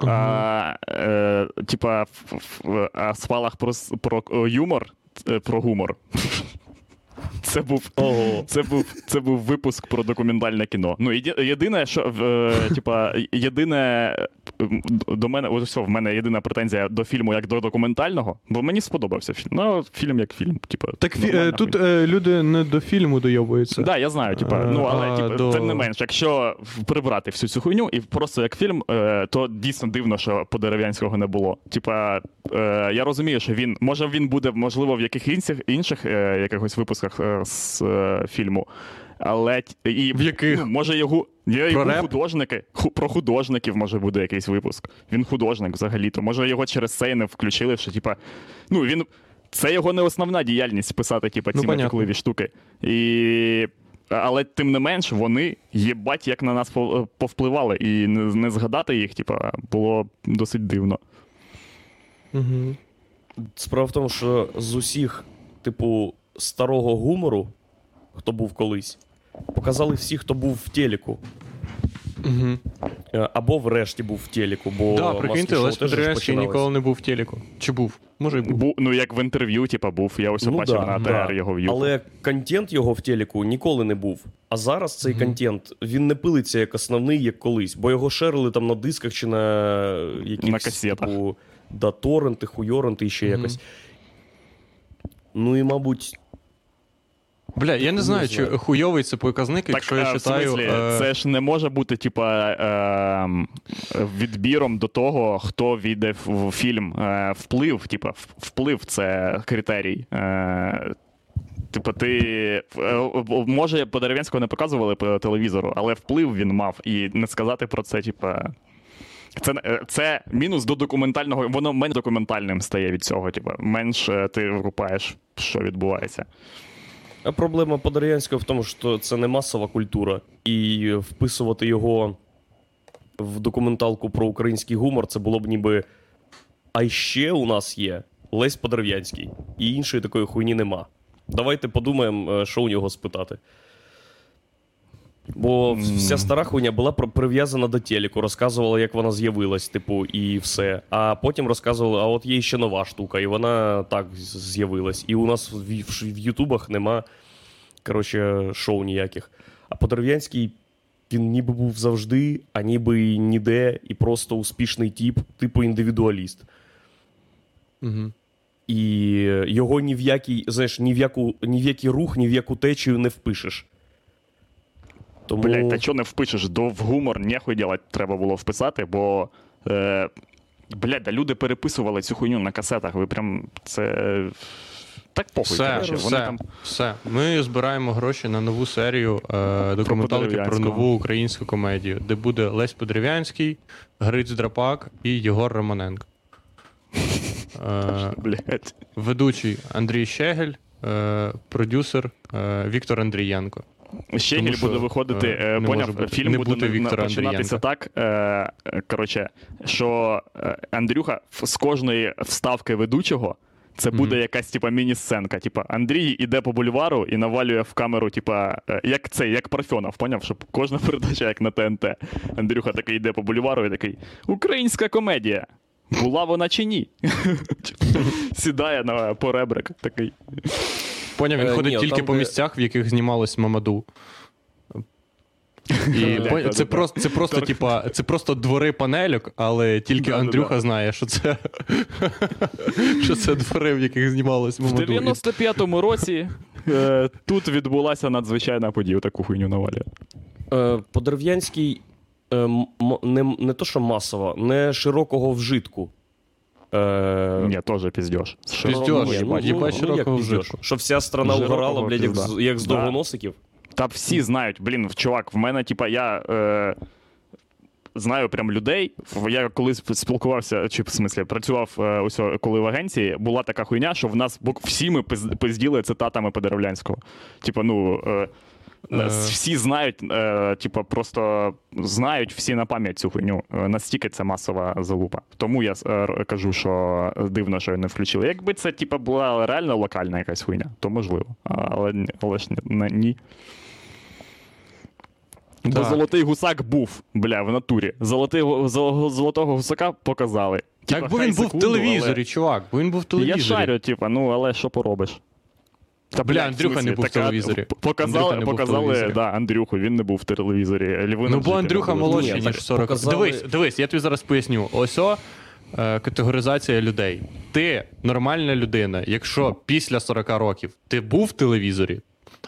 А, е, типа, в, в, а спалах про, про е, юмор, е, про гумор. Це був, Ого. це, був, це був випуск про документальне кіно. Ну, єди- єдине, що е, типа, єдине до мене, ось все, в мене єдина претензія до фільму як до документального, бо мені сподобався фільм. Ну, фільм як фільм, типа. Так фі- е, тут хуйня. е, люди не до фільму дойобуються. Так, да, я знаю, типа, ну але А, типа, до- тим не менш, якщо прибрати всю цю хуйню і просто як фільм, е, то дійсно дивно, що Подерев'янського не було. Типа, е, я розумію, що він може він буде, можливо, в яких інших інших е, якихось випусках е, з е, фільму. Але і В яких? ну, може його є Про реп? художники, ху, про художників може буде якийсь випуск. Він художник взагалі, то може його через це не включили, що типа, ну він. Це його не основна діяльність писати, типа, ці Ну, матюкливі штуки. І... Але тим не менш, вони єбать, як на нас повпливали. І не, не згадати їх, типа, було досить дивно. Угу. Справа в тому, що з усіх, типу, старого гумору, хто був колись, показали всіх, хто був в телеку. Угу. Або врешті був в телеку, бо Да, прикиньте, Лесь теж ж ніколи не був в телеку. Чи був? Може, і був. Бу, ну, як в інтерв'ю, типа, був, я ось Ну бачив да, на да. Його в'ю. Але контент його в телеку ніколи не був. А зараз цей контент він не пилиться як основний, як колись, бо його шерили там на дисках чи на якісь На касетах. Типу, да, торренти, хуйоренти і ще Мгм. якось. Ну і, мабуть, Бля, я не знаю, чи хуйовий це показник, якщо я а, в читаю. смислі, е, це ж не може бути, типа, е, відбіром до того, хто війде в фільм. Е, вплив, типа, вплив це критерій. Е, Типа, ти е, може по дерев'янського не показували по телевізору, але вплив він мав. І не сказати про це, типа. Це, е, це мінус до документального, воно менш документальним стає від цього. Типа, менш е, ти врупаєш, що відбувається. Проблема Подорянського в тому, що це не масова культура, і вписувати його в документалку про український гумор це було б ніби. А ще у нас є Лесь Подерев'янський, і іншої такої хуйні нема. Давайте подумаємо, е, що у нього спитати. Бо вся стара хуйня була прив'язана до телеку, розказувала, як вона з'явилась, типу, і все. А потім розказували, а от є ще нова штука, і вона так з'явилась. І у нас в, в, в Ютубах нема коротше, шоу ніяких. А Подерев'янський він ніби був завжди, а ніби і ніде, і просто успішний тип, типу індивідуаліст. Угу. І його ні в який, знаєш, ні в яку, ні в який рух, ні в яку течію не впишеш. Тому... Блять, та чого не впишеш? До в гумор нехуй делать треба було вписати, бо. Е, блять, да люди переписували цю хуйню на касетах. Ви прям це. е, Так похуй, Все, все, Вони там. все. Ми збираємо гроші на нову серію е, документалки про Подерев'янського. нову українську комедію, де буде Лесь Подерев'янський, Гриць Драпак і Єгор Романенко. Е, Блять. ведучий Андрій Щегель, е, продюсер е, Віктор Андрієнко. Щегель Тому що, буде виходити, е, е, не поняв, може бути- фільм не буде бути на- Віктора починатися так, е, е, коротше, що е, Андрюха в- з кожної вставки ведучого це буде якась типа міні-сценка. Типа Андрій іде по бульвару і навалює в камеру, типа, е, як це, як Парфьонов, поняв, щоб кожна передача як на ТНТ. Андрюха такий йде по бульвару і такий: Українська комедія. Була вона чи ні? Сідає на поребрик такий. Поняв, він Е, ходить тільки по місцях, в яких знімалось Мамаду. І Да, пон- да, це да. просто, це просто, типа, це просто двори панельок, але тільки Андрюха да. знає, що це, що це двори, в яких знімалось Мамаду. І 95-му році е, тут відбулася надзвичайна подія, таку хуйню навалює. Е, Подерев'янський е, м- не, не то, що масово, не широкого вжитку. Е, Ні, теж піздєш. Піздьош, ні, їбать, ну, якась ну, як широкого піздєш? вжитку. Що вся страна Широкого угорала, блядь, як, з- пізда. як з довгоносиків. Та всі знають, блін, чувак, в мене, типа, я. Е, Знаю прям людей. Я колись спілкувався, чи в смислі працював е, ось, коли в агенції, була така хуйня, що в нас всі ми пиз- пизділи цитатами Подеревлянського. Типа, ну. Е, Е. Всі знають, е, типа, просто знають всі на пам'ять цю хуйню. Настільки це масова залупа. Тому я е, кажу, що дивно, що не включили. Якби це типа була реально локальна якась хуйня, то можливо. Але, але ж ні- не- ні. Бо Так. золотий гусак був, бля, в натурі. Золотий, золотого гусака показали. Так, бо він був в телевізорі, але- чувак, бо він був в Я телевізорі. шарю, типа, ну але що поробиш? Та, Бля, Андрюха не був в телевізорі. Показали, показали телевізорі. да, Андрюху, він не був в телевізорі. Львина Ну, бо Андрюха молодший, ніж так 40. показали- Дивись, дивись, я тобі зараз поясню. Ось о, е, категоризація людей. Ти нормальна людина, якщо після 40 років ти був в телевізорі,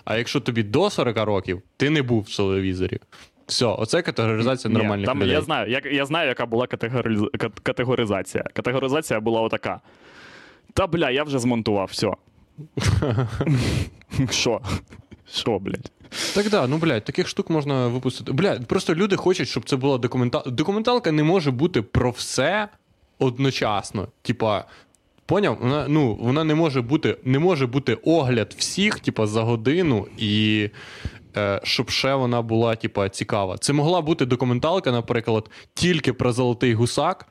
а якщо тобі до 40 років, ти не був в телевізорі. Все, оце категоризація Ні, там, людей. Я знаю, я, я знаю, яка була категориз... категоризація. Категоризація була отака. Та бля, я вже змонтував, все. Що? Що, блядь? Так да, ну блядь, таких штук можна випустити. Блядь, просто люди хочуть, щоб це була документалка. Документалка не може бути про все одночасно. Типа, поняв? Вона, ну, вона не може бути, не може бути огляд всіх, типа, за годину і. е, Щоб ще вона була, типа, цікава. Це могла бути документалка, наприклад, тільки про золотий гусак,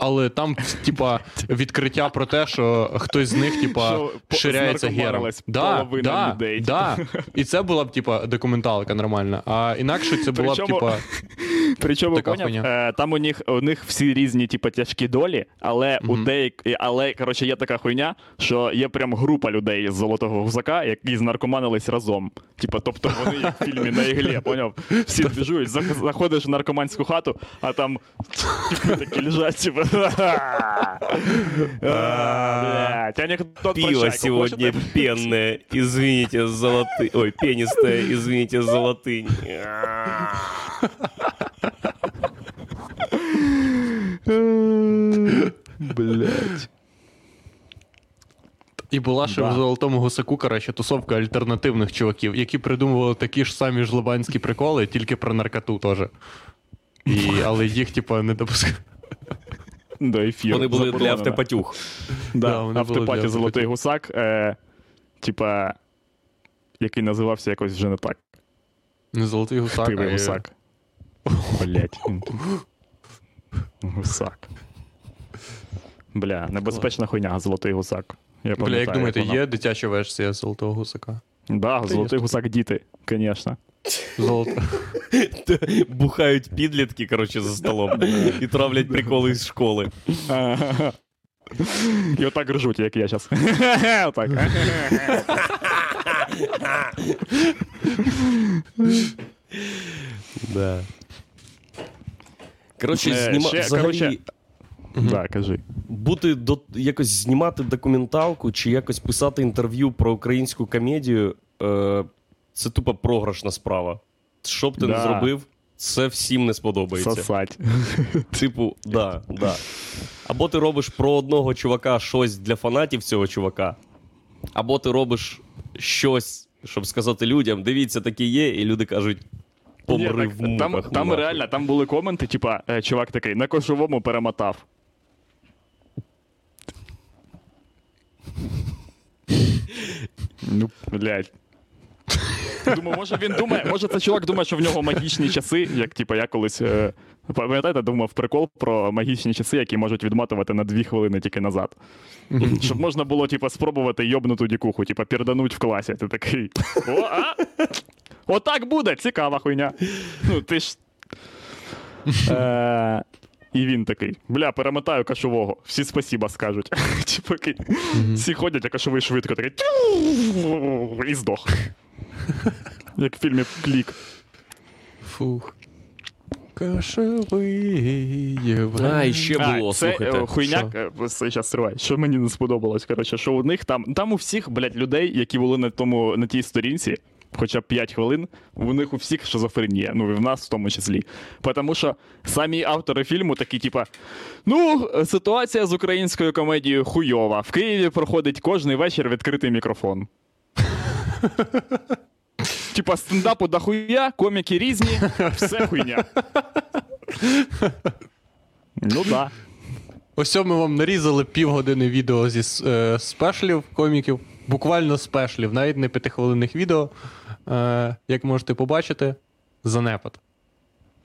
але там, типа, відкриття про те, що хтось з них, типа, ширяється гером. Да, да, людей. да. І це була б, типа, документалка нормальна. А інакше це була б, типа. Причому Така поняв, хуйня. е, там у них, у них всі різні, типу, тяжкі долі, але у Мгм. деяк... але коротше, є така хуйня, що є прям група людей з золотого гусака, які знаркоманились разом. Типа, тобто вони як в фільмі на іглі, поняв? Всі біжують, зах- заходиш в наркоманську хату, а там типу, такі лежать, типу. Блять, анекдот Пиво сегодня пенное, извините, золотый. Ой, пенистое, извините, золотынь. Блять. І була ще Да. в золотому гусаку, коротше, тусовка альтернативних чуваків, які придумували такі ж самі жлобанські приколи, тільки про наркоту теж. І, але їх, типа, не допускали. До ефіру. Вони були для автопатюх. Да, автопаті Золотий Гусак, е, типа, який називався якось вже не так. Не золотий гусак. Тивий а гусак. Блять. Гусак. Бля, небезпечна хуйня, Золотий Гусак. Я Бля, як думаєте, вона- є дитяча версія золотого гусака? Да, Золотий Гусак діти, звісно. Золото. Бухають підлітки, коротше, за столом. І травлять приколи з школи. І отак ржуть, як я зараз. Отак. Да. Коротше, Е, зніма... ще, взагалі, коротше- Да, кажи. бути до... якось знімати документалку чи якось писати інтерв'ю про українську комедію е... це тупо програшна справа. Що б ти не зробив, це всім не сподобається. Сосать. Типу, да, да. Або ти робиш про одного чувака щось для фанатів цього чувака, або ти робиш щось, щоб сказати людям: дивіться, таке є, і люди кажуть. Помри Ні, в так, муках. там, там нахуй». реально там були коменти, типа, е, чувак такий, на кошовому перемотав. Ну, блядь. Думаю, може він думає, може це чувак думає, що в нього магічні часи, як типа я колись. е, Пам'ятаєте, думав прикол про магічні часи, які можуть відматувати на дві хвилини тільки назад. Щоб можна було, типа, спробувати йобнуту дікуху, типа, пірдануть в класі. Ти такий. О, а? Отак буде, цікава хуйня. Ну, ти ж. Е, і він такий: бля, перемотаю кашового. Всі спасіба скажуть. Типу, всі ходять, а кашовий швидко такий. І здох. Як в фільмі Клік. Фух. Кашовий. А, і ще було, це слухайте. е, хуйня, е, зараз стривай. Що мені не сподобалось, коротше, що у них там, там у всіх, блядь, людей, які були на тому на тій сторінці, хоча б 5 хвилин, у них у всіх шизофренія, ну і в нас в тому числі. Тому що самі автори фільму такі, типа, ну, ситуація з українською комедією хуйова. В Києві проходить кожний вечір відкритий мікрофон. Типа стендапу дохуя, коміки різні, все хуйня. Ну да. Ось ми вам нарізали півгодини відео зі е, спешлів коміків, буквально спешлів, навіть не п'ятихвилинних відео. Е, як можете побачити, занепад.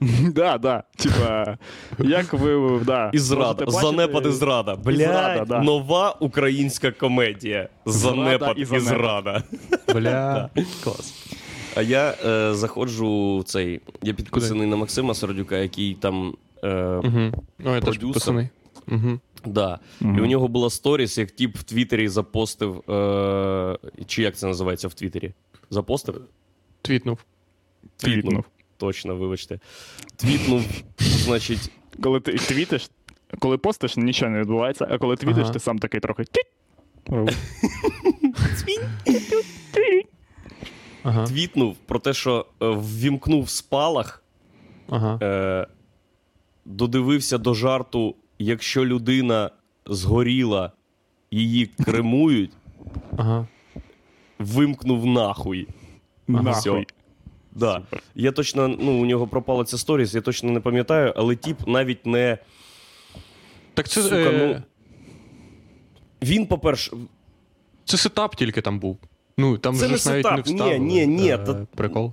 Да, да. Типа, як ви да, І зрада. Занепад і зрада. Бля, зрада, да. нова українська комедія. Занепад і і, занепад. зрада. Бля, клас. А я е, заходжу в цей. Я підписаний на Максима Сердюка, який там. Е, Угу. Продюсер. Угу. Да. Мгм. І у нього була сторіс, як тип в Твіттері запостив. Е, чи як це називається в Твіттері? Запостив? Твітнув. Твітнув. Точно, вибачте. Твітнув, значить, Коли ти твітиш, коли постиш, нічого не відбувається, а коли твітиш, Ага. ти сам такий трохи. Ага. твітнув про те, що е, ввімкнув спалах, Ага. е, додивився до жарту, якщо людина згоріла, її кремують, Ага. вимкнув нахуй. Нахуй. Да. Я точно, ну, у нього пропала ця сторіс, я точно не пам'ятаю, але тіп навіть не. Так це, Сука, е, ну, Він, по-перше, це сетап тільки там був. Ну, там Це же не ж навіть сетап. не вставили. Ні, ні, ні, е, та- Прикол.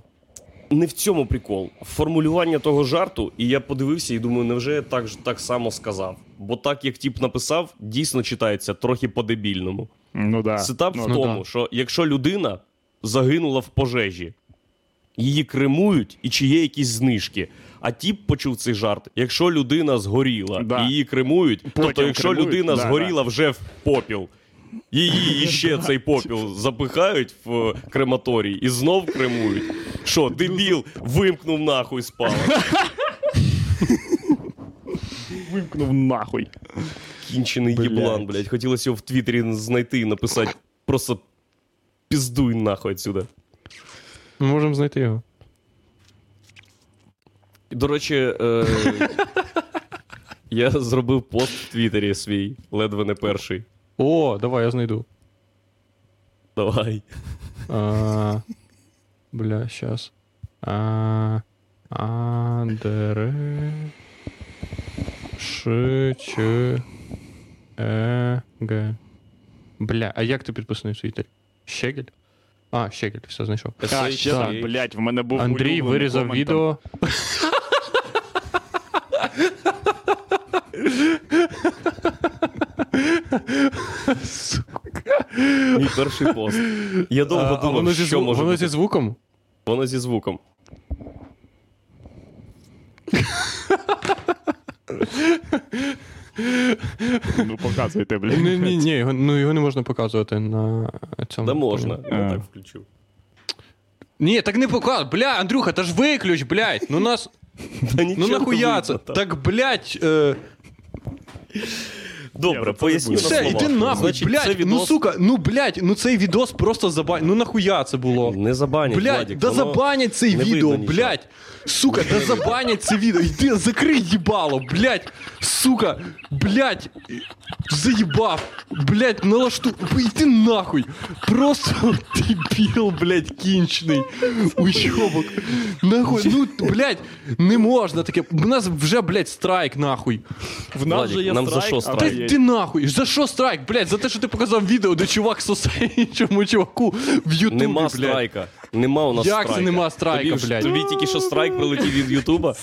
не в цьому прикол. Формулювання того жарту, і я подивився і думаю, невже я так, ж- так само сказав? Бо так, як тіп написав, дійсно читається трохи по-дебільному. Ну да. Сетап ну, в ну тому, да. що якщо людина загинула в пожежі, її кремують і чи є якісь знижки. А тіп почув цей жарт. Якщо людина згоріла, Да. і її кремують, тобто, якщо кремують, людина да, згоріла вже в попіл, її ще цей попіл запихають в е, крематорій і знов кремують. Що, дебіл, вимкнув нахуй спала. Вимкнув нахуй. Кінчений єблан, блядь. Хотілося його в Твіттері знайти і написати. Просто піздуй нахуй отсюда. Ми можемо знайти його. До речі, е, я зробив пост в Твіттері свій, ледве не перший. О, давай, я знайду. Давай. А, бля, щас. А, Андре. Ш, Ч, Е, Г. Бля, а як ти підписаний в Твіттері? Щегель? А, Щегель, все знайшов. А, ще так, блядь, в мене був Андрій улюблений вирізав комент там. відео. Мій перший пост. Я довго думав, воно зі, що зву- може воно бути. зі звуком? Воно зі звуком. Ну, показуйте, блядь. Ні, ні, ні, його, ну, його не можна показувати на цьому. Да можна. Я так включу. Ні, так не показуй. Бля, Андрюха, та ж виключ, блядь. Ну нас. Та Ну нічого не нахуя видно це? там. Так, блядь. Е... Добре, ну поясню. Все, іди нахуй, блядь. Ну сука, ну блядь, ну цей відос просто забанять. Ну нахуя це було? Не забанять, Блядь, Владик, да забанять цей відео, блядь. Сука, да забанять це відео. Іди, закрий їбало, блядь. Сука, блядь. Заїбав. Блядь, налашту. Іди нахуй. Просто дебіл, блядь, кінчений. Уйобок. Нахуй, ну, блядь, не можна таке. У нас вже, блядь, страйк, нахуй. В нас Владик, же є нам за страйк, що а страйк? Та йди нахуй. За що страйк, блядь? За те, що ти показав відео, де чувак сосе іншому чуваку в Ютубі, Нема блядь. страйка. Нема у нас Як це нема страйка, тобі, ж- блядь? Тобі тільки що страйк прилетів від Ютуба.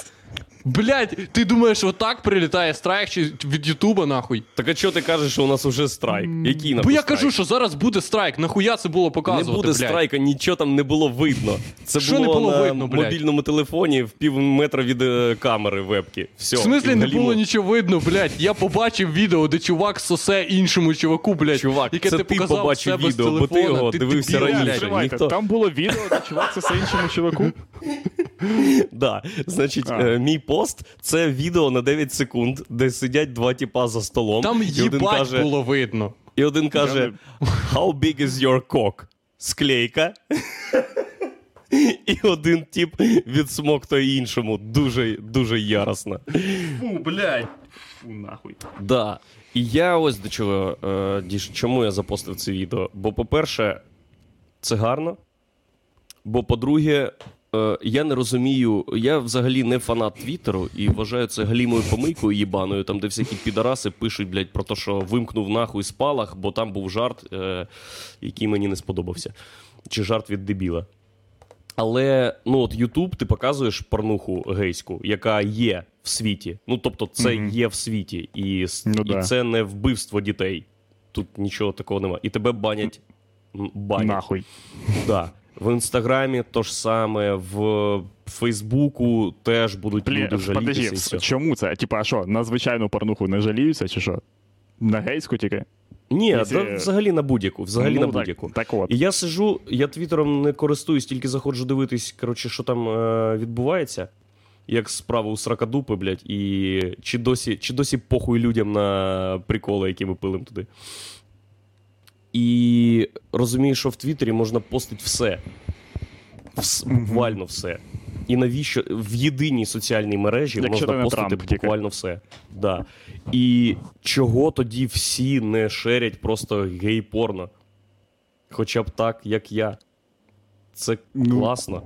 Блядь, ти думаєш, отак прилітає страйк чи від Ютуба, нахуй? Так а чого ти кажеш, що у нас вже страйк? Який Бо я страйк? кажу, що зараз буде страйк. Нахуя це було Не показувати, буде блядь? страйка, нічого там не було видно. Це Що було, не було на видно, блядь? мобільному телефоні в пів метра від е, камери вебки. Все. В смислі не було нічого видно, блядь. Я побачив відео, де чувак сосе іншому чуваку, блядь. Чувак, яке це ти ти показав побачив себе з відео, бо ти телефона. його дивився дебіл, раніше. блядь. Тривайте, ніхто- Там було відео, де чувак це іншому чуваку. Да. Значить, е, мій пост це відео на 9 секунд, де сидять два тіпа за столом. Там і один їбать каже, було видно. І один каже: How big is your cock? Склейка. І один тип відсмоктує іншому дуже, дуже яростно. Фу, блядь. Фу, нахуй. Да. І я ось до чого е, діж, чому я запостив це відео. Бо, по-перше, це гарно. Бо, по-друге, я не розумію, я взагалі не фанат Твіттеру і вважаю це галімою помийкою їбаною, там, де всякі підараси пишуть, блядь, про те, що вимкнув нахуй спалах, бо там був жарт, е, який мені не сподобався. Чи жарт від дебіла. Але ну от Ютуб ти показуєш порнуху гейську, яка є в світі. Ну тобто, це Мгм. є в світі, і, Ну і да. це не вбивство дітей. Тут нічого такого немає. І тебе банять. банять. Нахуй. Да. В інстаграмі то ж саме, в Фейсбуку теж будуть Блін, люди жалітися. подожди, все. чому це? Типа, а що, на звичайну порнуху не жаліються, чи що? На гейську тільки? Ні, Якщо- да, взагалі на будь-яку. Взагалі Ну, на так, будь-яку. Так от. І я сижу, я твіттером не користуюсь, тільки заходжу дивитись, коротше, що там е, відбувається. Як справа у сракадупи, блядь, і чи досі, чи досі похуй людям на приколи, які ми пилим туди. І розумію, що в Твіттері можна постити все. Вс, буквально все. І навіщо в єдиній соціальній мережі Якщо можна постити Трамп буквально все. Да. І чого тоді всі не шерять просто гей-порно? Хоча б так, як я. Це Ну, класно.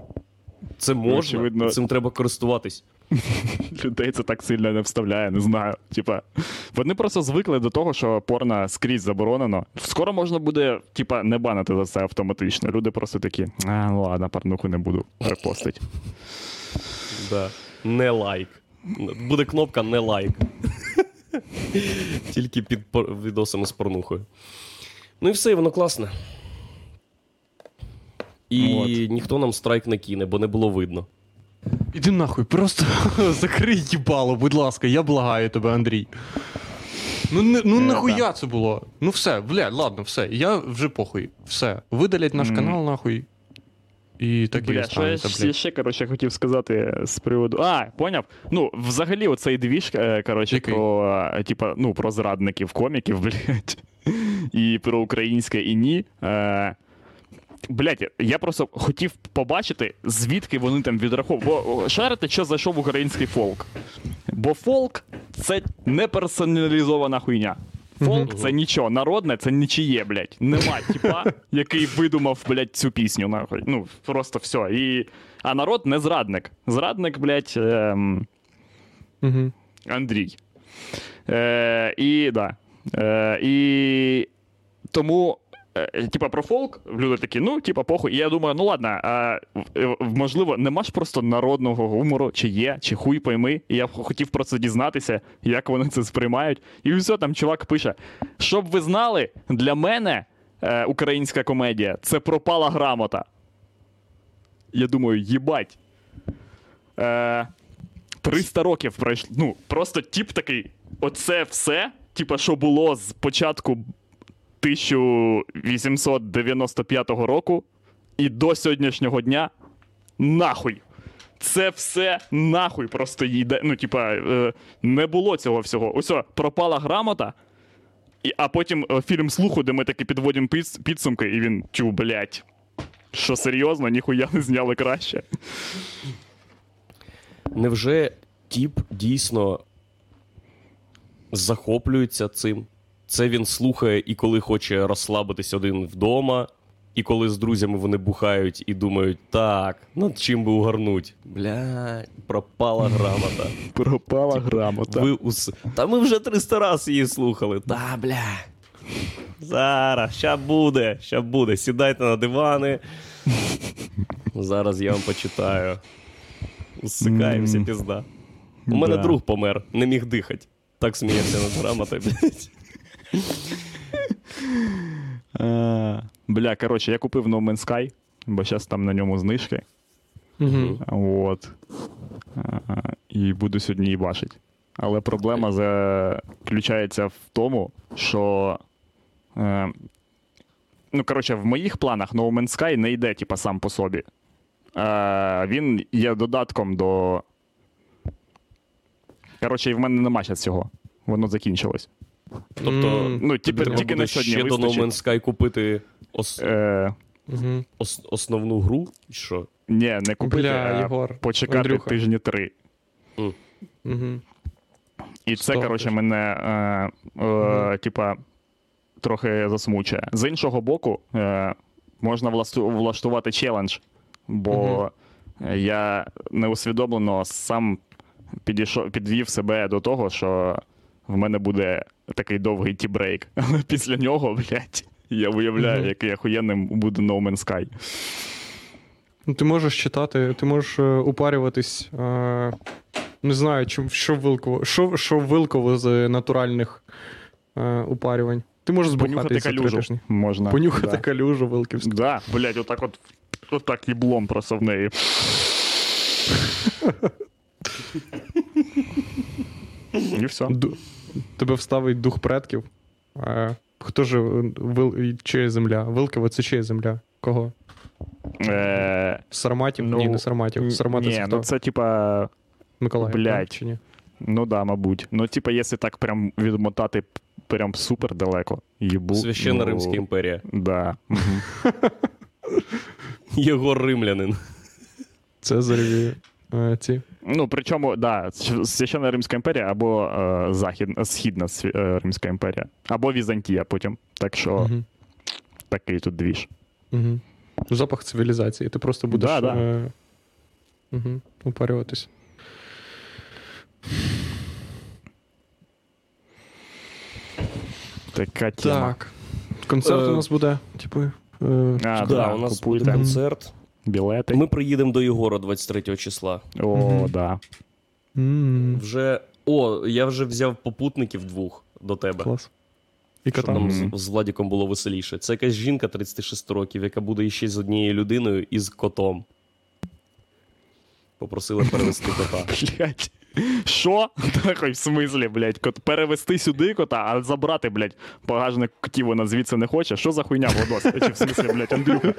Це можна, очевидно. цим треба користуватись. Людей це так сильно не вставляє, не знаю. Типа, вони просто звикли до того, що порно скрізь заборонено. Скоро можна буде, типа, не банити за це автоматично. Люди просто такі, а, ну ладно, порнуху не буду репостить. Да. Не лайк. Буде кнопка не лайк. Тільки під відосами з порнухою. Ну і все, і воно класне. І От. ніхто нам страйк не кине, бо не було видно. Іди нахуй, просто закрий їбало, будь ласка, я благаю тебе, Андрій. Ну, не, ну Е, нахуя да. це було? Ну все, блядь, ладно, все. Я вже похуй. Все. Видалять наш Мгм. канал, нахуй. І так і що я ще, ще коротше, хотів сказати з приводу. А, поняв? Ну, взагалі, оцей двіж, е, коротше, Який? про, е, типа, ну, про зрадників коміків, блядь, і про українське і ні. Е, Блять, я просто хотів побачити, звідки вони там відраховують. Бо шарите, що зайшов український фолк. Бо фолк це не персоналізована хуйня. Фолк це нічого, народне це нічиє, блядь. Нема типа, який видумав, блядь, цю пісню, нахуй. Ну, просто все. І... А народ не зрадник. Зрадник, блядь, ем... Андрій. Е, і да. Е, і тому. Е, Типа про фолк, люди такі, ну, типа, похуй. І я думаю, ну ладно, а, е, можливо, нема ж просто народного гумору, чи є, чи хуй пойми. І я хотів про це дізнатися, як вони це сприймають. І все, там чувак пише: щоб ви знали, для мене е, українська комедія це пропала грамота. Я думаю, їбать. Е, 300 років пройшло. Ну, просто тип такий, оце все, типа, що було з початку 1895 року і до сьогоднішнього дня нахуй. Це все нахуй просто йде. Ну, типа, е, не було цього всього. Ось, пропала грамота, а потім е, фільм слуху, де ми таки підводимо підс- підсумки, і він чув, блять. Що серйозно, ніхуя не зняли краще. Невже тіп дійсно захоплюється цим? Це він слухає і коли хоче розслабитись один вдома, і коли з друзями вони бухають і думають, так, над чим би угарнуть? Бля, пропала грамота. Пропала грамота. Ви ус... Та ми вже 300 раз її слухали. Та, бля. Зараз, ща буде, ща буде. Сідайте на дивани. Зараз я вам почитаю. Усикаємося, пізда. У мене друг помер, не міг дихати. Так сміявся над грамотою, блядь. Бля, коротше, я купив No Man's Sky, бо зараз там на ньому знижки. От. Е, І буду сьогодні її бачити. Але проблема заключається в тому, що. Е, ну, коротше, в моїх планах No Man's Sky не йде, типа, сам по собі. Е, він є додатком до. Коротше, і в мене нема зараз цього. Воно закінчилось. Тобто, Ну, типу, треба тільки буде на сьогодні ще до No вистачить. Man's Sky купити ос... Е, Угу. ос... основну гру? Що? ні, не купити, Бля, а Єгор. почекати Андрюха. тижні три. Угу. І це, Стоп. коротше, мене е, е, типа, трохи засмучує. З іншого боку, е, можна власту- влаштувати челендж, бо я неусвідомлено сам підійшов, підвів себе до того, що в мене буде такий довгий ті-брейк. Але після нього, блядь, я виявляю, Мгм. який охуєнним буде No Man's Sky. Ну, ти можеш читати, ти можеш е, упарюватись. Е, не знаю, чим, що вилково, що, що вилково з натуральних е, упарювань. Ти можеш три калюжу тижні. можна. Понюхати да. калюжу вилківську. Да, блядь, отак от. Отак їблом просто в неї. І все. Тебе вставить дух предків. Е, хто ж вил, чия земля? Вилково це чия земля? Кого? Е, Сарматів? Ну, ні, не Сарматів. Сармати Ні, це хто? ну це типа. Миколаїв, блядь. так, чи ні? Ну да, мабуть. Ну, типа, якщо так прям відмотати прям супер далеко. Їбу. Священна ну, Римська імперія. Да. Єгор Римлянин. Цезареві е, ці. Ну, причому, да, Священна Римська імперія або е, Захід, Східна е, Римська імперія, або Візантія потім. Так що Угу. такий тут двіж. Угу. Запах цивілізації. Ти просто будеш Да, да. Е, угу, упарюватись. Така тема. Так. Концерт Е, у нас буде, типу. Е, А, Да, да, у нас купуйте. буде концерт. Білети. Ми приїдемо до Єгора 23 числа. О, Мгм. да. м, Вже. О, я вже взяв попутників двох до тебе. Клас. І Щоб кота. нам з, з Владіком було веселіше. Це якась жінка 36 років, яка буде іще з однією людиною і з котом. Попросила перевести кота. Блять. Що? Такой в смислі, блядь, кот перевести сюди кота, а забрати, блядь, багажник котів вона звідси не хоче. Що за хуйня, Владос? Чи в смислі, блядь, Андрюха?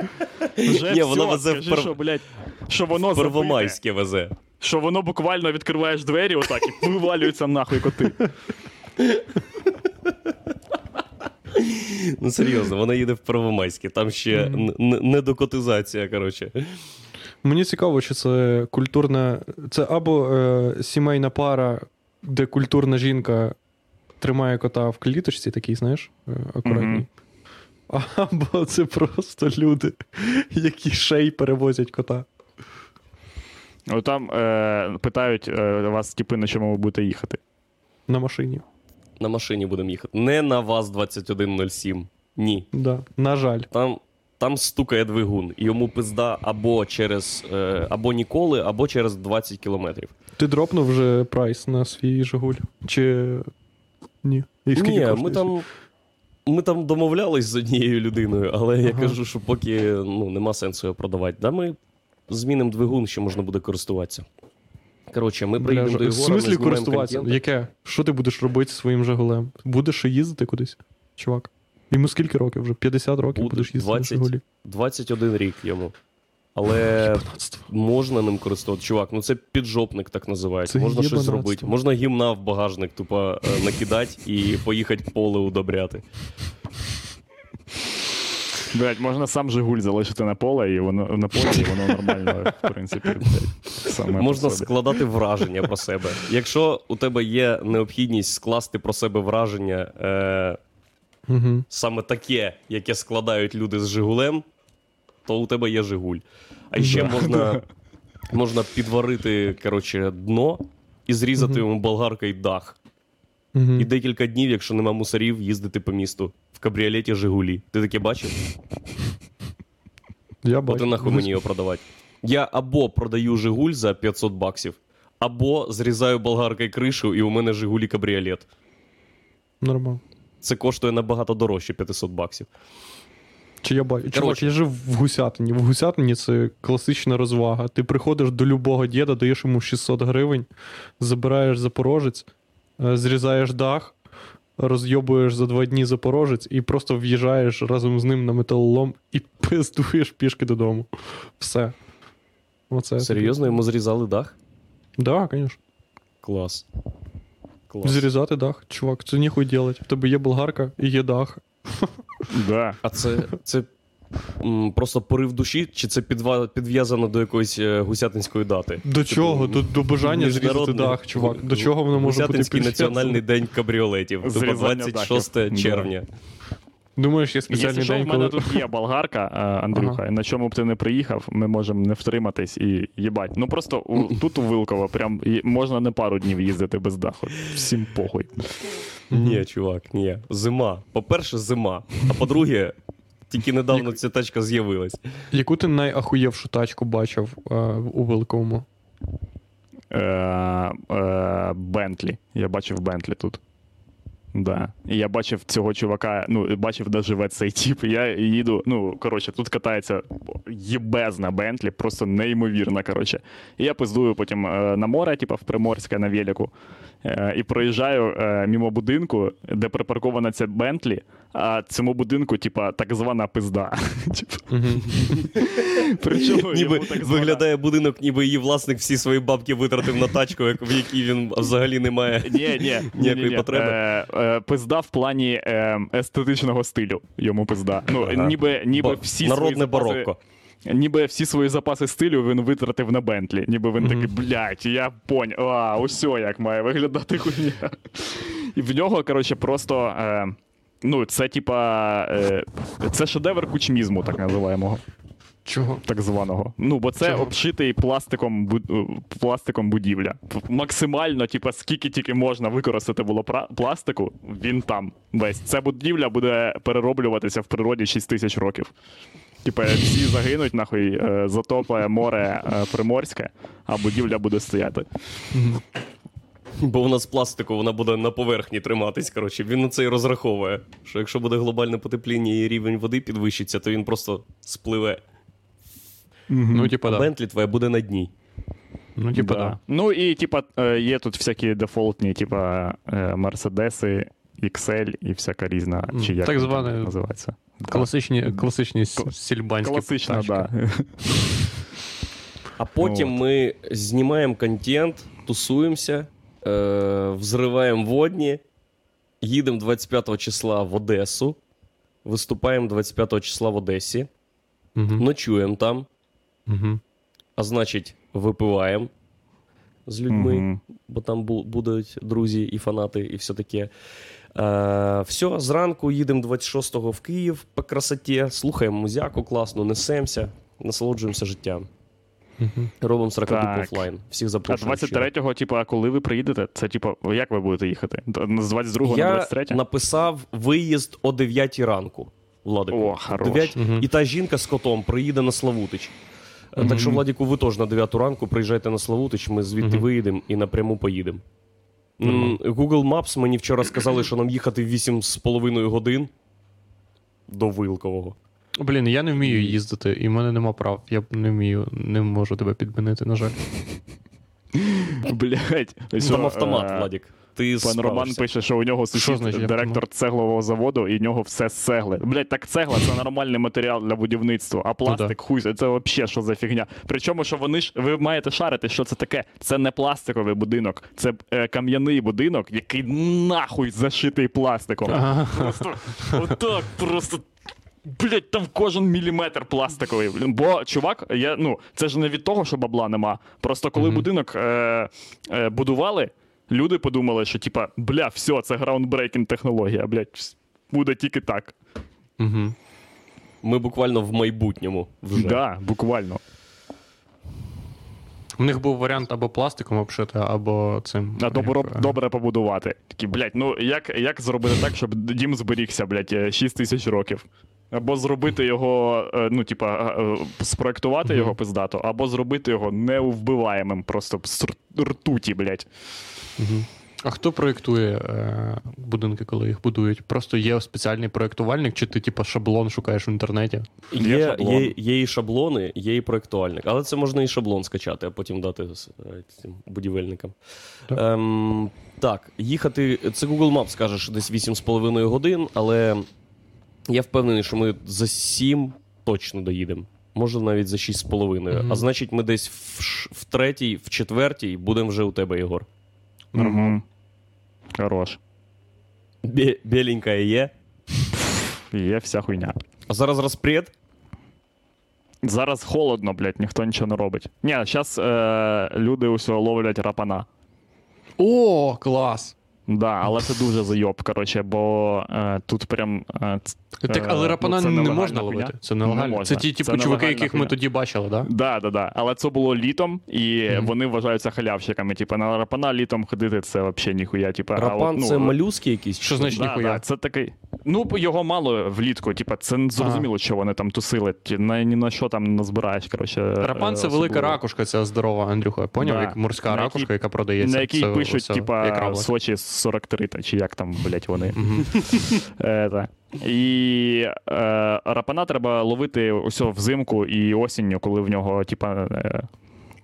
Вже Ні, все, везе в скажи, Пер- що, блядь, що воно Первомайське везе. що воно буквально відкриваєш двері отак і вивалюються нахуй коти. Ну серйозно, вона їде в Первомайське. Там ще недокотизація, коротше. Мені цікаво, чи це культурна. Це або е, сімейна пара, де культурна жінка тримає кота в кліточці, такий, знаєш, е, акуратній. Мгм. Або це просто люди, які ще й перевозять кота. От там е, питають е, вас, типи, на чому ви будете їхати. На машині. На машині будемо їхати. Не на ВАЗ-2107. Ні. Да. На жаль. Там, там стукає двигун. і Йому пизда або через е, або ніколи, або через 20 кілометрів. Ти дропнув вже прайс на свій Жигуль? Чи ні? І скільки Ні, коштує? ми там. Ми там домовлялись з однією людиною, але я Ага. кажу, що поки ну, нема сенсу його продавати. Да, ми змінимо двигун, що можна буде користуватися. Коротше, ми приїдемо ж- до В Єгора, ми смислі знімаємо користуватися? контент. Яке? Що ти будеш робити зі своїм Жигулем? Будеш ще їздити кудись, чувак? Йому скільки років вже? 50 років Буде будеш їздити 20. на Жигулі. 21 рік йому. Але можна ним користуватися. Чувак, ну це піджопник так називається. Це можна щось зробити. Можна гімна в багажник тупо е, накидати і поїхати поле удобряти. Блять, можна сам Жигуль залишити на поле, і воно на полі, і воно нормально, в принципі, саме Можна по собі. складати враження про себе. Якщо у тебе є необхідність скласти про себе враження е, Угу. саме таке, яке складають люди з Жигулем, то у тебе є Жигуль. А ще Да. можна, можна підварити коротше, дно і зрізати йому болгаркою дах. Угу. І декілька днів, якщо нема мусорів, їздити по місту в кабріолеті Жигулі. Ти таке бачив? Я От нахуй мені його продавати. Я або продаю Жигуль за 500 баксів, або зрізаю болгаркою кришу, і у мене Жигулі кабріолет. Нормально. Це коштує набагато дорожче 500 баксів. Чи я бачу? Чувак, я жив в Гусятині. В Гусятині це класична розвага. Ти приходиш до любого діда, даєш йому 600 гривень, забираєш запорожець, е, зрізаєш дах, розйобуєш за два дні запорожець і просто в'їжджаєш разом з ним на металолом і пиздуєш пішки додому. Все. Оце. Серйозно, йому зрізали дах? Так, да, звісно. Клас. Клас. Зрізати дах. Чувак, це ніхуй делать. В тебе є болгарка і є дах. Да. А це, це м, просто порив душі, чи це підва- підв'язано до якоїсь е, гусятинської дати? До чого? До, до бажання зрізати Міжнародний- дах, чувак. До чого воно може бути Гусятинський підв'язано? національний день кабріолетів. Тобто Зрізання 26 дахів. червня. Думаєш, є спеціальний Якщо що, день, в мене тут є болгарка, е, Андрюха, на чому б ти не приїхав, ми можемо не втриматись і їбать. Ну просто у, тут у Вилково прям можна не пару днів їздити без даху. Всім похуй. Ні, чувак, ні. Зима. По-перше, зима. А по-друге, тільки недавно ця тачка з'явилась. Яку ти найахуєвшу тачку бачив е, у Великому? Е, е, Бентлі. Я бачив Бентлі тут. Да. І я бачив цього чувака, ну, бачив, де живе цей тіп. Я їду, ну, коротше, тут катається єбезна Бентлі, просто неймовірна, коротше. І я пиздую потім е, на море, типу, в Приморське на велику. Е, і проїжджаю е, мимо будинку, де припаркована ця Бентлі, а цьому будинку, типа, так звана пизда. Причому Ніби виглядає будинок, ніби її власник всі свої бабки витратив на тачку, в якій він взагалі не має. Ні, ні, ні, Ніякої потреби? Е, е, пизда в плані е, естетичного стилю. Йому пизда. Ну, ніби, ніби всі Народне барокко. Ніби всі свої запаси стилю він витратив на Бентлі. Ніби він Мгм. такий, блядь, я поняв. А, усьо як має виглядати хуйня. І в нього, коротше, просто. Е, ну, це типа. Е, це шедевр кучмізму, так називаємого. Чого? Так званого. Ну, бо це Чого? обшитий пластиком, бу- пластиком будівля. Максимально, типа, скільки тільки можна використати було пластику, він там весь. Ця будівля буде перероблюватися в природі 6 тисяч років. Типа, всі загинуть, нахуй, е, затопає море е, Приморське, а будівля буде стояти. Бо вона з пластику, вона буде на поверхні триматись. Коротше, він на це і розраховує. Що якщо буде глобальне потепління і рівень води підвищиться, то він просто спливе. Ну, типа, да. Бентлі твоя буде на дні. Ну, типа, Да. да. Ну і типа, е, є тут всякі дефолтні, типа е, Мерседеси, XL і всяка різна, чи як Так зване- називається. Класичні, класичні сільбанські Класична, тачки. да. А потім От. ми знімаємо контент, тусуємося, е, взриваємо водні, їдемо 25 числа в Одесу, виступаємо 25 числа в Одесі, Мгм. ночуємо там, Мгм. а значить, випиваємо з людьми, Мгм. бо там бу- будуть друзі і фанати, і все таке. Е, все, зранку їдемо 26-го в Київ по красоті, слухаємо музяку класно, несемося, насолоджуємося життям. Мгм. Робимо 40 Так. офлайн. Всіх А 23-го, типа, коли ви приїдете, це типа, як ви будете їхати? З 22 на Я 23? написав виїзд о 9 ранку. Владику. О, хорош. 9, Мгм. І та жінка з котом приїде на Славутич. Е, Так що. Владіку, ви теж на 9 ранку приїжджайте на Славутич, ми звідти Мгм. виїдемо і напряму поїдемо. Нормально. Google Maps мені вчора сказали, що нам їхати 8,5 годин до Вилкового. Блін, я не вмію їздити, і в мене нема прав. Я не вмію, не можу тебе підмінити, на жаль. Блять. Там автомат, Владік. ти Пан Роман пише, що у нього сусід значить, я директор цеглового заводу, і в нього все з цегли. Блять, так цегла це нормальний матеріал для будівництва, а пластик, хуй, це взагалі що за фігня. Причому, що вони ж ви маєте шарити, що це таке. Це не пластиковий будинок, це е, кам'яний будинок, який нахуй зашитий пластиком. Просто отак, просто. Блять, там кожен міліметр пластиковий. Бо чувак, я, ну, це ж не від того, що бабла нема. Просто коли будинок е, е, будували, люди подумали, що типа, бля, все, це groundbreaking технологія, блять, буде тільки так. Угу. Ми буквально в майбутньому вже. Да, буквально. У них був варіант або пластиком обшити, або цим. А добре, як, е, добре побудувати. Такі, блять, ну як, як зробити так, щоб дім зберігся, блять, 6 тисяч років? Або зробити його, е, ну, типа, е, спроектувати його пиздато, або зробити його неувбиваємим, просто з ртуті, блять. Мгм. А хто проєктує е, будинки, коли їх будують? Просто є спеціальний проєктувальник, чи ти, типу, шаблон шукаєш в інтернеті? Є Є, є, є і шаблони, є і проєктуальник. Але це можна і шаблон скачати, а потім дати е, цим будівельникам. Так. Ем, так, їхати. Це Google Maps каже, десь 8,5 годин, але я впевнений, що ми за 7 точно доїдемо. Може, навіть за 6,5. Мгм. А значить, ми десь в, в третій, в четвертій будемо вже у тебе, Єгор. Угу. Хорош. Бе- Біленька є. Є вся хуйня. А зараз розпред. Зараз холодно, блядь, ніхто нічого не робить. Ні, зараз е, люди усього ловлять рапана. О, клас! Да, але це дуже зайоб, коротше, бо е, тут прям. Е, Так, Е, але рапана ну, не можна хуйня. ловити. Це Не можна. Це ті, Це типу, чуваки, яких ми тоді бачили, да? Да, да, да. Але це було літом, і Мгм. вони вважаються халявщиками. Типа на рапана літом ходити це взагалі ніхуя. Типа, а Рапан от, ну, це молюски якісь. Що значить Да, ніхуя? да, це такий. Ну, його мало влітку, типа, це не зрозуміло, що вони там тусили. Ті- На, ні на що там не збираєш. Коротше, Рапан це е, велика ракушка, це здорова, Андрюха. Поняв? Да. Як морська На ракушка, яка продається. На якій пишуть, типа. Сочі 43, та, чи як там, блять, вони. Ета. І е, рапана треба ловити усе взимку і осінню, коли в нього, типа, е,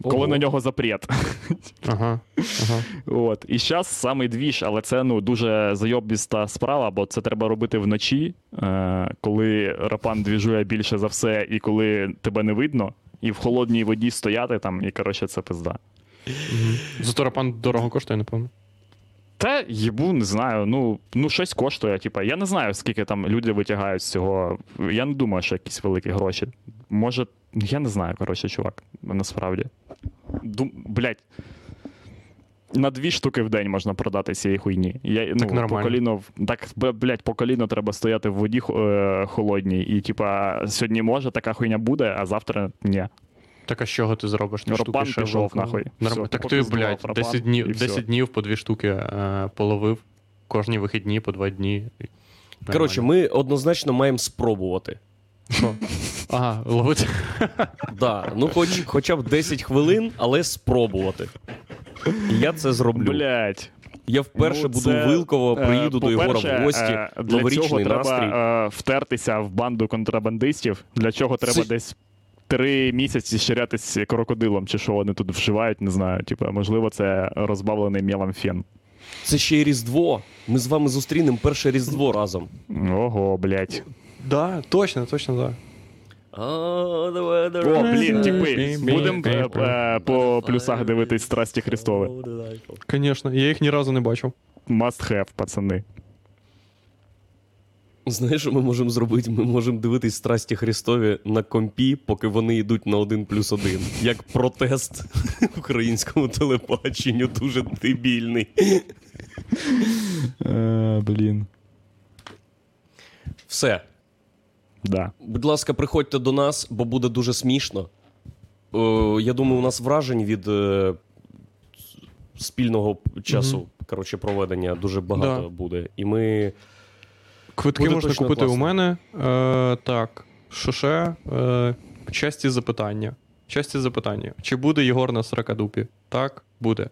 коли Ого. на нього запрет. Ага. ага. От. І зараз самий двіж, але це ну, дуже зайобіста справа, бо це треба робити вночі, е, коли рапан двіжує більше за все, і коли тебе не видно, і в холодній воді стояти там, і коротше, це пизда. Зато рапан дорого коштує, напевно. Та їбу, не знаю. Ну, ну щось коштує. Типа, я не знаю, скільки там люди витягають з цього. Я не думаю, що якісь великі гроші. Може, я не знаю, коротше, чувак, насправді. Дум... Блять. На дві штуки в день можна продати цієї хуйні. Я, ну, нормально. По коліно, так, блядь, по коліно треба стояти в воді е, холодній. І, типа, сьогодні може така хуйня буде, а завтра ні. Так а з чого ти зробиш? Рапан штуки пішов, шаблон? нахуй. Норм- Всьо, Так ти, блядь, 10 днів, 10 днів по дві штуки е, половив. Кожні вихідні по два дні. Коротше, ми однозначно маємо спробувати. Що? Ага, ловити. Да, ну хоч, хоча б 10 хвилин, але спробувати. І я це зроблю. Блять. Я вперше Ну, буду це, Вилково, е, приїду до Єгора в гості, е, Для цього новорічний треба настрій. е, втертися в банду контрабандистів, для чого треба Це- десь три місяці щирятись крокодилом, чи що вони тут вживають, не знаю. Типа, можливо, це розбавлений мелом фен. Це ще й Різдво. Ми з вами зустрінемо перше Різдво разом. Ого, блять. Да, точно, точно, так. А, давай, О, блін, типи. Будемо по плюсах дивитись страсті Христові. Звісно, я їх ні разу не бачив. Must have, пацани. Знаєш, що ми можемо зробити? Ми можемо дивитись страсті Христові на компі, поки вони йдуть на один плюс один. Як протест українському телебаченню, дуже дебільний. Блін. Все. Да. Будь ласка, приходьте до нас, бо буде дуже смішно. Е, я думаю, у нас вражень від е, спільного часу коротше, проведення дуже багато Да. буде. І ми. Квитки Буде можна купити класно. у мене. Е, так, що ще? Е, часті запитання. Часті запитання. Чи буде Єгор на сракадупі? Так, буде.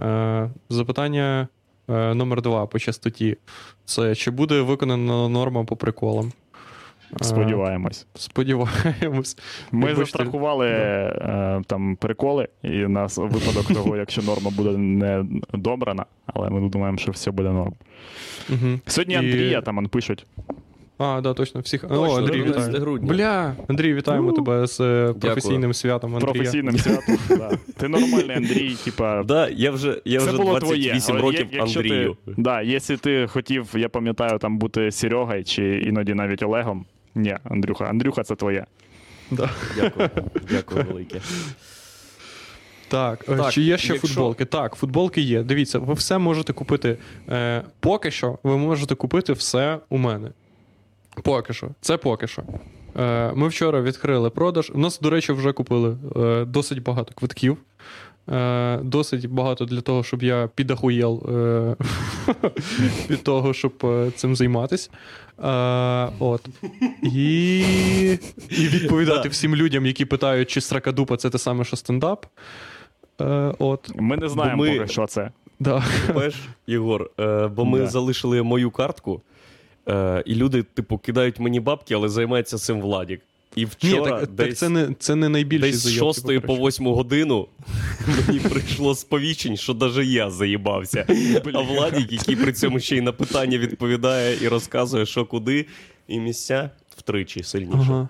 Е, запитання е, номер два по частоті. Це чи буде виконана норма по приколам? Е, Сподіваємось. Сподіваємось. Ми Вибачте. застрахували е, там приколи, і у нас випадок того, якщо норма буде не добрана, але ми думаємо, що все буде норм. Угу. Сьогодні І- Андрія там пишуть. А, да, точно. Всіх. О, Андрій, 11 вітаю. грудня. Бля, Андрій, вітаємо тебе з е, професійним святом Андрія. Професійним святом. да. Ти нормальний Андрій, типа. Да, я вже, я вже було твоє. 28 років Андрію. Ти, да, якщо ти хотів, я пам'ятаю, там бути Серегою чи іноді навіть Олегом. Ні, Андрюха, Андрюха, це твоє. Да. Дякую. Дякую велике. Так, е, Так, чи є ще якщо- футболки? Так, футболки є. Дивіться, ви все можете купити. Е, поки що ви можете купити все у мене. Поки що. Це поки що. Е, ми вчора відкрили продаж. У нас, до речі, вже купили е, досить багато квитків. Е, досить багато для того, щоб я підахуєл е, від того, щоб е, цим займатися. От. І, і відповідати всім людям, які питають, чи сракадупа це те саме, що стендап. От, Ми не знаємо, ми- поки що це. да. Єгор, бо ми Да. залишили мою картку, і люди, типу, кидають мені бабки, але займається цим Владік. І Ні, так, десь, так це не, це не найбільший десь з 6 типу, по 8 годину мені прийшло сповіщень, що навіть я заїбався. А Владік, який при цьому ще й на питання відповідає і розказує, що куди, і місця втричі сильніше. Ага.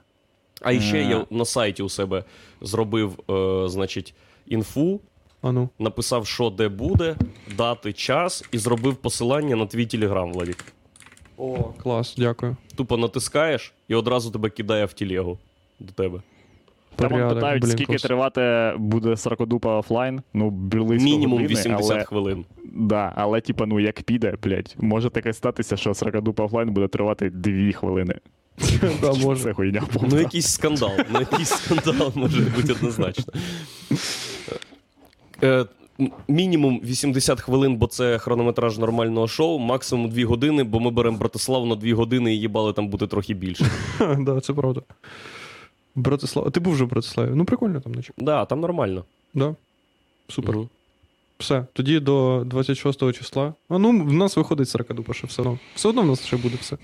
А ще Е. я на сайті у себе зробив, е, значить, інфу, А ну. написав, що де буде, дати, час, і зробив посилання на твій телеграм, Владік. О, клас, дякую. Тупо натискаєш і одразу тебе кидає в телегу до тебе. Там Порядок, питають, блін, скільки клас. тривати буде сракодупа офлайн. Ну, близько Мінімум години, 80 але, хвилин. Да, але типа, ну як піде, блядь, може таке статися, що сракодупа офлайн буде тривати 2 хвилини. Да, може. Це хуйня повна. Ну, якийсь скандал. Ну, якийсь скандал може бути однозначно. Е, мінімум 80 хвилин, бо це хронометраж нормального шоу, максимум 2 години, бо ми беремо Братиславу на 2 години і їбали там бути трохи більше. Да, це правда. Братислав. Ти був вже в Братиславі? Ну, прикольно там, наче. Да, там нормально. Да. Супер. Все. Тоді до 26 числа. А ну, в нас виходить сракадупа ще все одно. Все одно в нас ще буде все.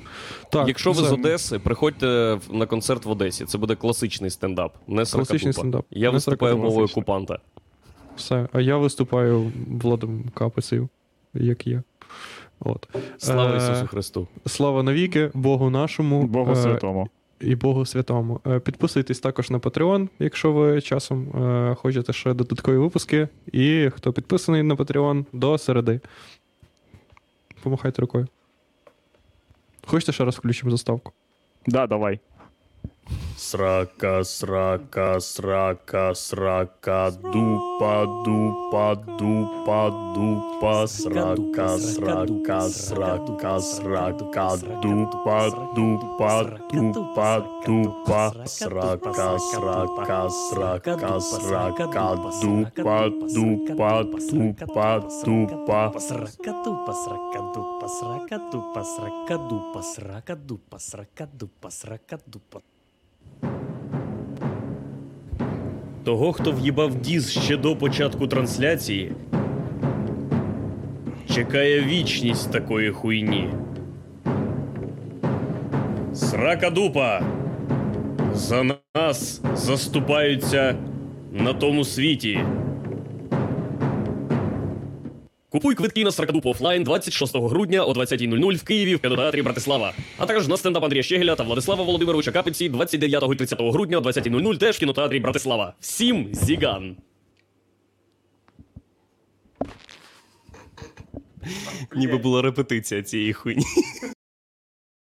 Так, Якщо ви все. з Одеси, приходьте на концерт в Одесі. Це буде класичний стендап, не Класичний стендап, Я не виступаю саркадупа. мовою Класичний. окупанта. Все. А я виступаю Владом Капицею, як є. От. Слава Е, Ісусу Христу! Слава навіки, Богу нашому. Богу е, святому. і Богу Святому. Е, Підписуйтесь також на Patreon, якщо ви часом е, хочете ще додаткові випуски. І хто підписаний на Patreon до середи. Помахайте рукою. Хочете ще раз включимо заставку? Да, давай. Срака, срака, срака, срака, дупа, дупа, дупа, дупа, срака, срака, срака, срака, дупа, дупа, дупа, дупа, срака, срака, срака, срака, дупа, дупа, дупа, дупа. Сракадупа, сракадупа, сракадупа, сракадупа, сракадупа, сракадупа, сракадупа. Того, хто в'їбав діз ще до початку трансляції, чекає вічність такої хуйні. Срака дупа! За нас заступаються на тому світі. Купуй квитки на Сракадупу офлайн 26 грудня о 20.00 в Києві в кінотеатрі Братислава. А також на стендап Андрія Щегеля та Владислава Володимировича Капиці 29 і 30 грудня о 20.00 теж в кінотеатрі Братислава. Всім зіган! Ніби була репетиція цієї хуйні.